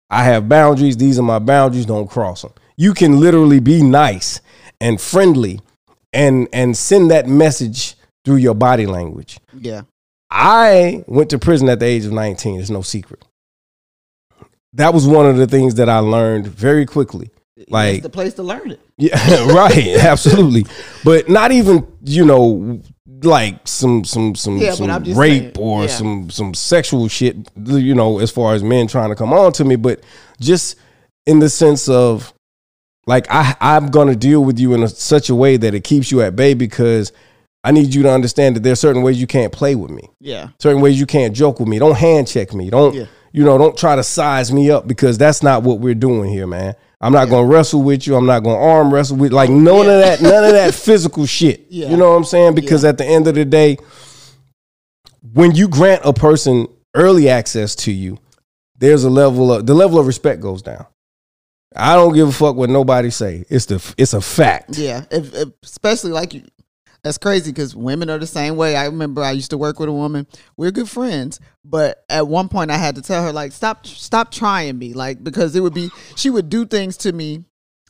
I have boundaries. These are my boundaries. Don't cross them. You can literally be nice and friendly and and send that message through your body language. Yeah. I went to prison at the age of 19. It's no secret. That was one of the things that I learned very quickly. Like- That's the place to learn it. Yeah, *laughs* right, *laughs* absolutely. But not even, you know, like some some some, Yeah, some rape saying, or yeah. some some sexual shit, you know, as far as men trying to come on to me, but just in the sense of like I I'm going to deal with you in a, such a way that it keeps you at bay because I need you to understand that there's certain ways you can't play with me Yeah. certain ways you can't joke with me. Don't hand check me. Don't Yeah. You know, don't try to size me up because that's not what we're doing here, man. I'm not gonna wrestle with you. I'm not gonna arm wrestle with like none of that, none of that *laughs* physical shit. Yeah. You know what I'm saying? Because at the end of the day, when you grant a person early access to you, there's a level of the level of respect goes down. I don't give a fuck what nobody say. It's the it's a fact. Yeah, if, if, especially like you. That's crazy because women are the same way. I remember I used to work with a woman. We're good friends, but at one point I had to tell her like, stop, stop trying me, like because it would be she would do things to me,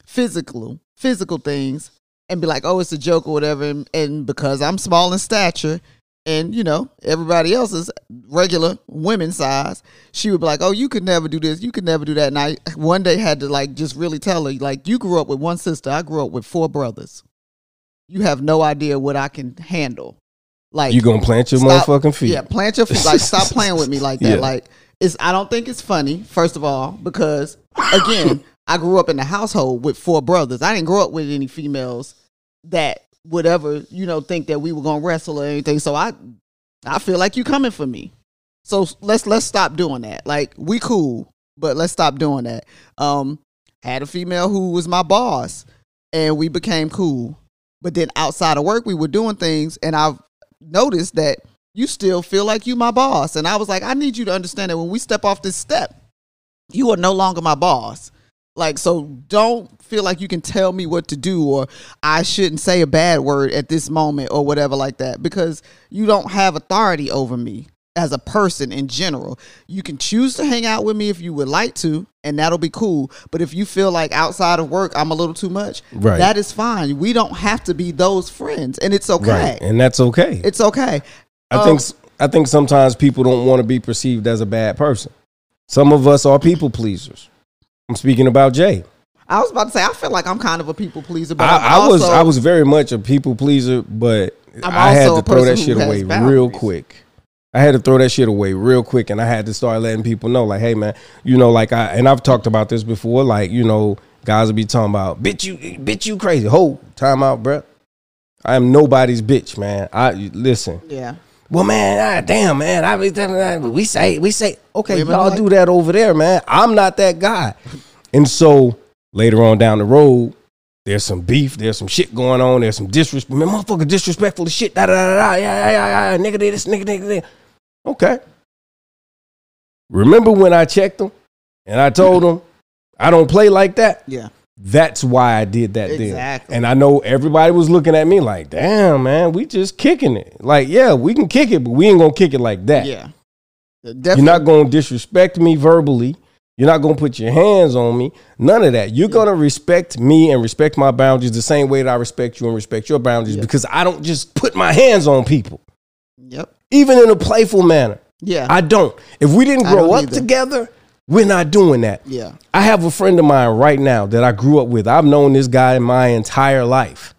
physical, physical things, and be like, oh, it's a joke or whatever. And, and because I'm small in stature, and you know everybody else is regular women size, she would be like, oh, you could never do this, you could never do that. And I one day had to like just really tell her like, you grew up with one sister, I grew up with four brothers you have no idea what I can handle. Like You gonna plant your stop- motherfucking feet. Yeah, plant your feet. Like stop *laughs* playing with me like that. Yeah. Like it's I don't think it's funny, first of all, because again, *laughs* I grew up in a household with four brothers. I didn't grow up with any females that would ever, you know, think that we were gonna wrestle or anything. So I I feel like you coming for me. So let's let's stop doing that. Like we cool, but let's stop doing that. Um had a female who was my boss and we became cool. But then outside of work, we were doing things, and I've noticed that you still feel like you my boss. And I was like, I need you to understand that when we step off this step, you are no longer my boss. Like, so don't feel like you can tell me what to do or I shouldn't say a bad word at this moment or whatever like that because you don't have authority over me as a person in general. You can choose to hang out with me if you would like to, and that'll be cool. But if you feel like outside of work I'm a little too much, Right. that is fine. We don't have to be those friends, and it's okay. Right. And that's okay. It's okay. I Um, think I think sometimes people don't want to be perceived as a bad person. Some of us are people pleasers. I'm speaking about Jay. I was about to say I feel like I'm kind of a people pleaser, but I, I'm I was I was very much a people pleaser, but I'm I had to throw that shit away real quick. I had to throw that shit away real quick, and I had to start letting people know, like, hey man, you know, like I and I've talked about this before, like you know, guys will be talking about, bitch you, bitch you crazy, hold time out, bruh. I am nobody's bitch, man. I listen. yeah. Well, man, ah, damn, man. I mean, we say, we say, okay, Women y'all like- do that over there, man. I'm not that guy. And so later on down the road, there's some beef, there's some shit going on, there's some disrespect. Man, motherfucker, disrespectful shit. Da da da da. Yeah, yeah, yeah, yeah. Nigga, this, nigga, nigga, nigga. Okay. Remember when I checked them and I told them I don't play like that? Yeah. That's why I did that Exactly. then. And I know everybody was looking at me like, damn, man, we just kicking it. Like, yeah, we can kick it, but we ain't gonna kick it like that. Yeah. You're not gonna disrespect me verbally. You're not gonna put your hands on me. None of that. You're gonna respect me and respect my boundaries the same way that I respect you and respect your boundaries Yeah. because I don't just put my hands on people, Yep. Even in a playful manner. Yeah. I don't. If we didn't grow up either. together, we're not doing that. yeah. I have a friend of mine right now that I grew up with. I've known this guy my entire life.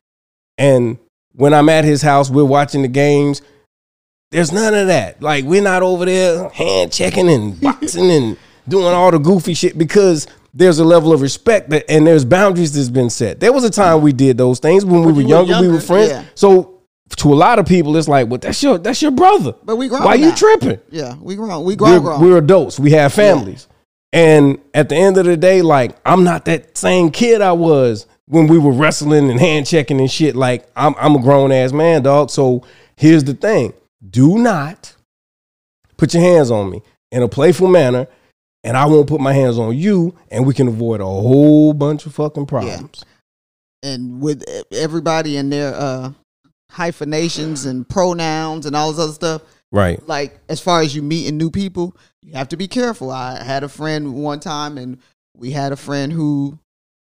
And when I'm at his house, we're watching the games. There's none of that. Like, we're not over there hand checking and *laughs* boxing and doing all the goofy shit because there's a level of respect that, and there's boundaries that's been set. There was a time we did those things when we were you were younger, we were friends. yeah. So to a lot of people, it's like, well, that's your that's your brother. But we grown Why you tripping? Yeah. We grown. We grown. we're, grown. we're adults. We have families. And at the end of the day, like I'm not that same kid I was when we were wrestling and hand checking and shit. Like I'm I'm a grown ass man, dog. So here's the thing: do not put your hands on me in a playful manner, and I won't put my hands on you, and we can avoid a whole bunch of fucking problems. and with everybody and their uh, hyphenations and pronouns and all this other stuff. Right. Like as far as you meeting new people, you have to be careful. I had a friend one time, and we had a friend who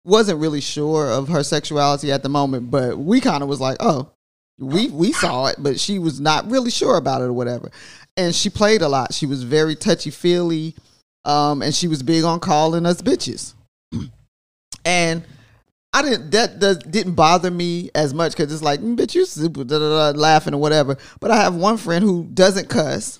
wasn't really sure of her sexuality at the moment, but we kind of was like, oh, we we saw it, but she was not really sure about it or whatever. And she played a lot. She was very touchy feely, um, and she was big on calling us bitches. *clears throat* And I didn't that does, didn't bother me as much because it's like, "Mm, bitch, you super da, da, da, laughing or whatever. But I have one friend who doesn't cuss,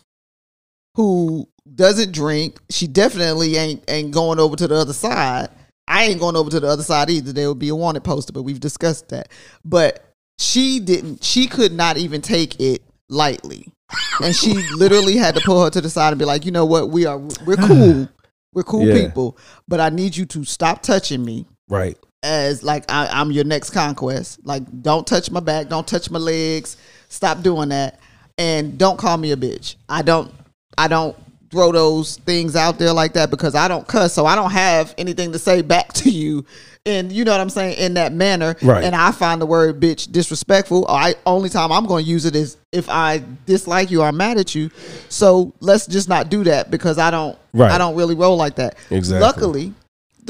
who doesn't drink. She definitely ain't ain't going over to the other side. I ain't going over to the other side either. There would be a wanted poster, but we've discussed that. But she didn't. She could not even take it lightly. and she *laughs* literally had to pull her to the side and be like, you know what, we are we're cool, *sighs* we're cool Yeah. people, but I need you to stop touching me Right. As like I, I'm your next conquest. Like, don't touch my back, don't touch my legs, stop doing that, and don't call me a bitch. I don't, I don't throw those things out there like that because I don't cuss, so I don't have anything to say back *laughs* to you. And you know what I'm saying in that manner, Right. And I find the word bitch disrespectful. I only time I'm going to use it is if I dislike you or I'm mad at you. So let's just not do that because I don't, Right. I don't really roll like that. Exactly. Luckily,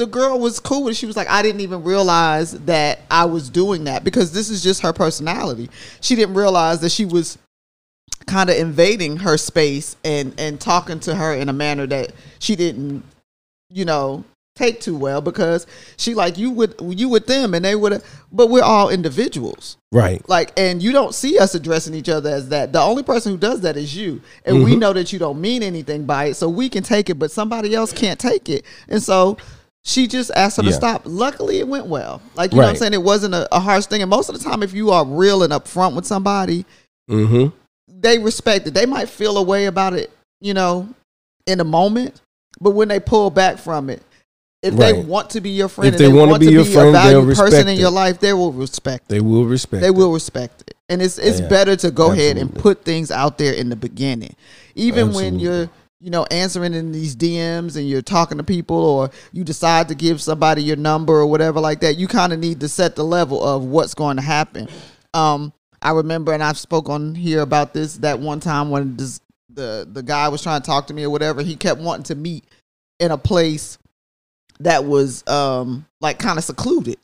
the girl was cool it. She was like, I didn't even realize that I was doing that because this is just her personality. She didn't realize that she was kind of invading her space and and talking to her in a manner that she didn't, you know, take too well because she like you with you with them and they would but we're all individuals Right. like and you don't see us addressing each other as that the only person who does that is you and we mm-hmm. know that you don't mean anything by it so we can take it but somebody else can't take it and so she just asked her to stop. Luckily it went well. Like you know what i'm saying? It wasn't a, a harsh thing. And most of the time if you are real and upfront with somebody Mm-hmm. they respect it. They might feel a way about it you know in a moment but when they pull back from it if they want to be your friend If and they they, wanna be your be friend, a valued person in it. your life they will respect it. They will respect. they it. will respect it. And it's it's Yeah. better to go ahead and put things out there in the beginning. Even when you're you know answering in these dms and you're talking to people or you decide to give somebody your number or whatever like that you kind of need to set the level of what's going to happen um i remember and i've spoke on here about this that one time when this, the the guy was trying to talk to me or whatever he kept wanting to meet in a place that was um like kind of secluded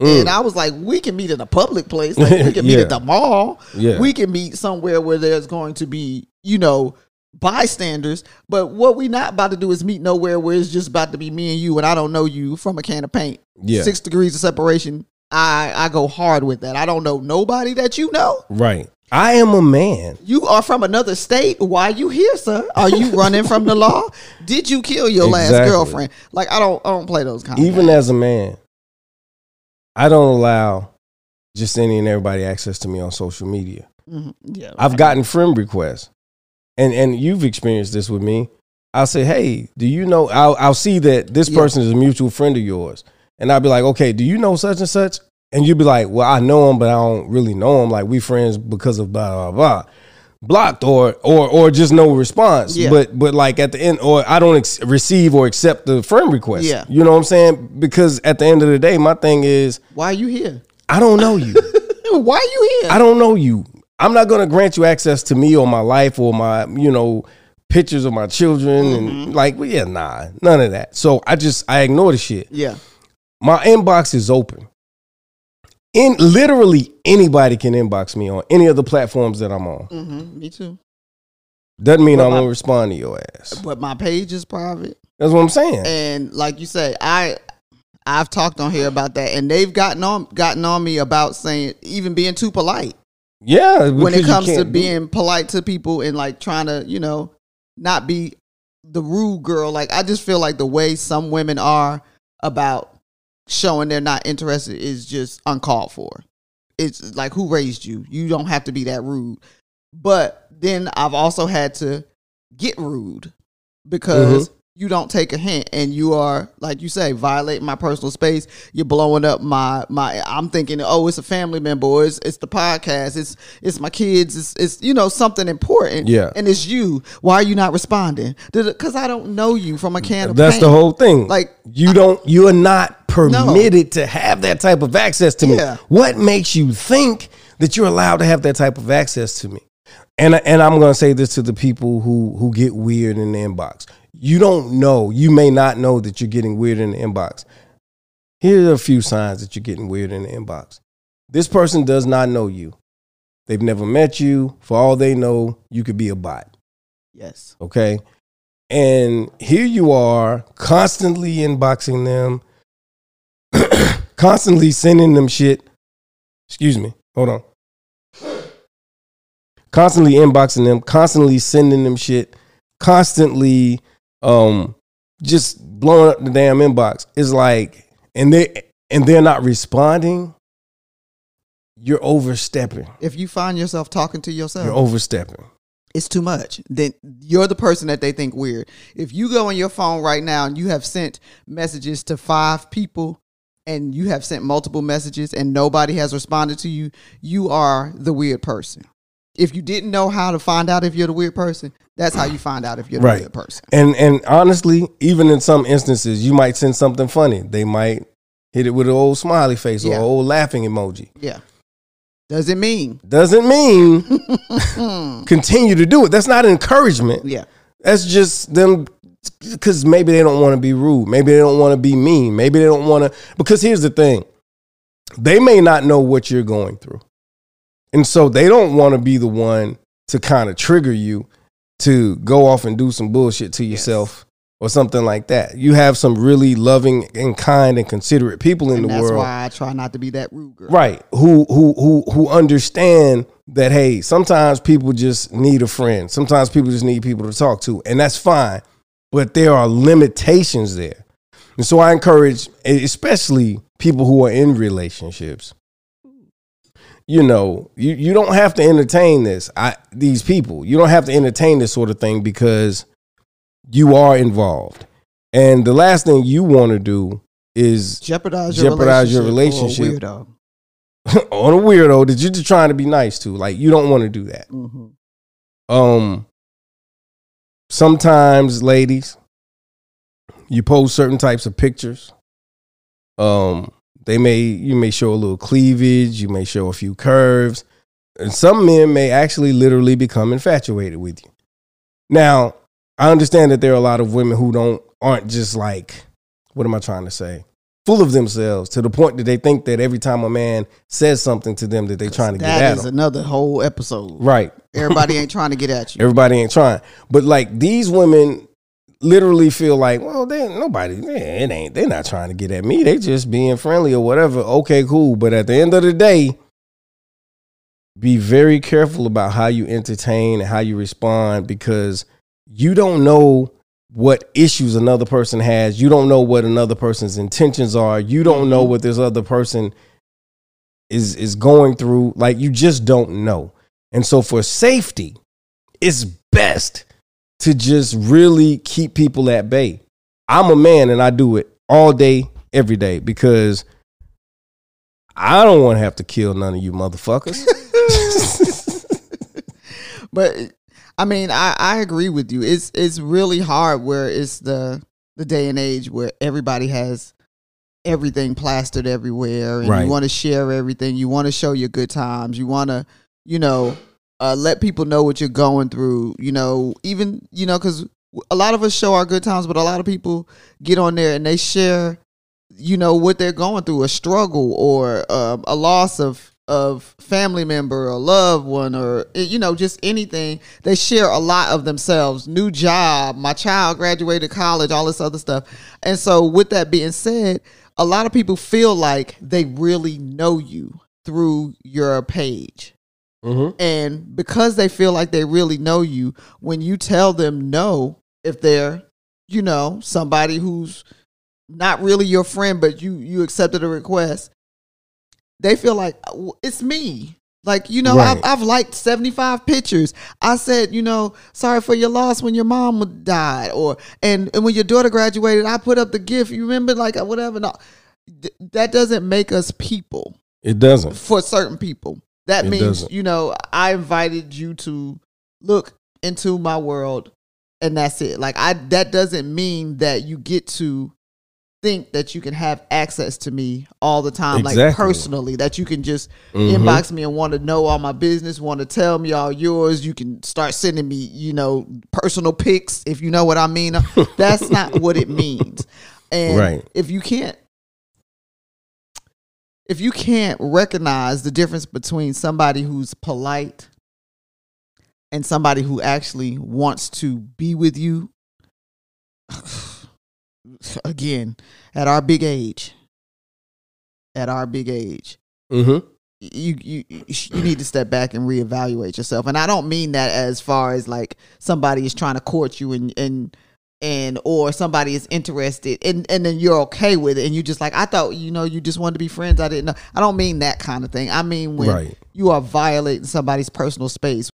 Mm. and I was like, we can meet in a public place. Like we can *laughs* meet Yeah. at the mall. Yeah. We can meet somewhere where there's going to be, you know, bystanders. But what we not about to do is meet nowhere where it's just about to be me and you, and I don't know you from a can of paint. Yeah. Six degrees of separation. I I go hard with that. I don't know nobody that you know. Right. I am a man. You are from another state. Why you here, sir? Are you running from the law? Did you kill your last girlfriend? Like I don't I don't play those kind Even as a man, I don't allow just any and everybody access to me on social media. Mhm. Yeah. I've gotten friend requests, and and you've experienced this with me. I'll say, "Hey, do you know?" I'll I'll see that this Yeah. person is a mutual friend of yours, and I'll be like, "Okay, do you know such and such?" And you'll be like, "Well, I know him, but I don't really know him. Like we friends because of blah blah blah." Blocked or or or just no response. Yeah. But but like at the end, or I don't ex- receive or accept the friend request. Yeah. you know what I'm saying? Because at the end of the day, my thing is, Why are you here? I don't know you. *laughs* Why are you here? I don't know you. I'm not going to grant you access to me or my life or my, you know, pictures of my children Mm-hmm. and like, well, yeah, nah, none of that. So I just I ignore the shit. yeah. My inbox is open. In literally anybody can inbox me on any of the platforms that I'm on. Mm-hmm. Me too. Doesn't mean But I'm my- gonna respond to your ass. But my page is private, That's what I'm saying. and like you say, I I've talked on here about that, and they've gotten on gotten on me about saying even being too polite Yeah, when it comes to being polite to people and like trying to you know not be the rude girl. Like I just feel like the way some women are about showing they're not interested is just uncalled for. It's like who raised you? You don't have to be that rude. But then I've also had to get rude because you don't take a hint and you are like you say violating my personal space you're blowing up my my i'm thinking oh it's a family member or it's, it's the podcast it's it's my kids it's, it's you know something important Yeah. and it's you why are you not responding because i don't know you from a can of That's paint. the whole thing. Like, you don't, you are not permitted to have that type of access to me. Yeah. What makes you think that you're allowed to have that type of access to me? And and I'm going to say this to the people who who get weird in the inbox. You don't know. You may not know that you're getting weird in the inbox. Here are a few signs that you're getting weird in the inbox. This person does not know you. They've never met you. For all they know, you could be a bot yes okay? And here you are constantly inboxing them, *coughs* constantly sending them shit. Excuse me, hold on. Constantly inboxing them, constantly sending them shit, constantly um just blowing up the damn inbox. It's like and they and they're not responding. you're overstepping. If you find yourself talking to yourself, You're overstepping. it's too much. Then you're the person that they think weird. If you go on your phone right now and you have sent messages to five people and you have sent multiple messages and nobody has responded to you, you are the weird person. If you didn't know how to find out if you're the weird person, that's how you find out if you're the Right. weird person. And and honestly, even in some instances, you might send something funny. They might hit it with an old smiley face or Yeah. an old laughing emoji. Yeah. Does it mean? Doesn't mean *laughs* continue to do it. That's not encouragement. Yeah. That's just them because maybe they don't want to be rude. Maybe they don't want to be mean. Maybe they don't want to. Because here's the thing they may not know what you're going through. And so they don't want to be the one to kind of trigger you to go off and do some bullshit to yourself or something like that. You have some really loving and kind and considerate people in And the that's world. That's why I try not to be that rude girl. Right. Who who who who understand that hey, sometimes people just need a friend. Sometimes people just need people to talk to, and that's fine. But there are limitations there. And so I encourage especially people who are in relationships. You know, you, you don't have to entertain this. I these people. You don't have to entertain this sort of thing because you are involved. And the last thing you want to do is Jeopardize your Jeopardize your relationship. for a relationship. weirdo. *laughs* on a weirdo that you're just trying to be nice to. Like you don't want to do that. Mhm. Um sometimes ladies you post certain types of pictures. Um they may you may show a little cleavage, you may show a few curves. And some men may actually literally become infatuated with you. Now, I understand that there are a lot of women who don't aren't just like what am I trying to say? Full of themselves to the point that they think that every time a man says something to them that they're trying to get at is them. another whole episode. Right. Everybody ain't trying to get at you. *laughs* Everybody ain't trying. But like these women literally feel like, well, they nobody, yeah, it ain't, they're not trying to get at me. They just being friendly or whatever. Okay, cool. But at the end of the day, be very careful about how you entertain and how you respond because you don't know what issues another person has. You don't know what another person's intentions are. You don't know mm-hmm. what this other person is is going through. Like you just don't know. And so for safety, it's best to just really keep people at bay. I'm a man and I do it all day, every day because I don't want to have to kill none of you motherfuckers. *laughs* but I mean, I, I agree with you. It's it's really hard where it's the the day and age where everybody has everything plastered everywhere and Right. you want to share everything. You want to show your good times. You want to, you know, uh, let people know what you're going through. You know, even you know, because a lot of us show our good times, but a lot of people get on there and they share, you know, what they're going through, a struggle or um, a loss of of family member or loved one or eh, you know just anything they share a lot of themselves new job my child graduated college all this other stuff and so with that being said a lot of people feel like they really know you through your page mm-hmm. and because they feel like they really know you, when you tell them no, if they're, you know, somebody who's not really your friend, but you you accepted a request, they feel like it's me. Like, you know, Right. I've, I've liked 75 pictures. I said, you know, sorry for your loss when your mom died. Or, and, and when your daughter graduated, I put up the gift. You remember, like, whatever. No, Th- that doesn't make us people It doesn't. for certain people. That It means, doesn't. you know, I invited you to look into my world and that's it. Like I that doesn't mean that you get to think that you can have access to me all the time like personally that you can just Mhm. inbox me and want to know all my business, want to tell me all yours, you can start sending me, you know, personal pics if you know what I mean. *laughs* That's not what it means. And Right. if you can't if you can't recognize the difference between somebody who's polite and somebody who actually wants to be with you *sighs* again at our big age at our big age Mm-hmm. you you you need to step back and reevaluate yourself and i don't mean that as far as like somebody is trying to court you and and and or somebody is interested and and then you're okay with it and you just like I thought you know you just wanted to be friends. I didn't know. I don't mean that kind of thing. I mean when Right. you are violating somebody's personal space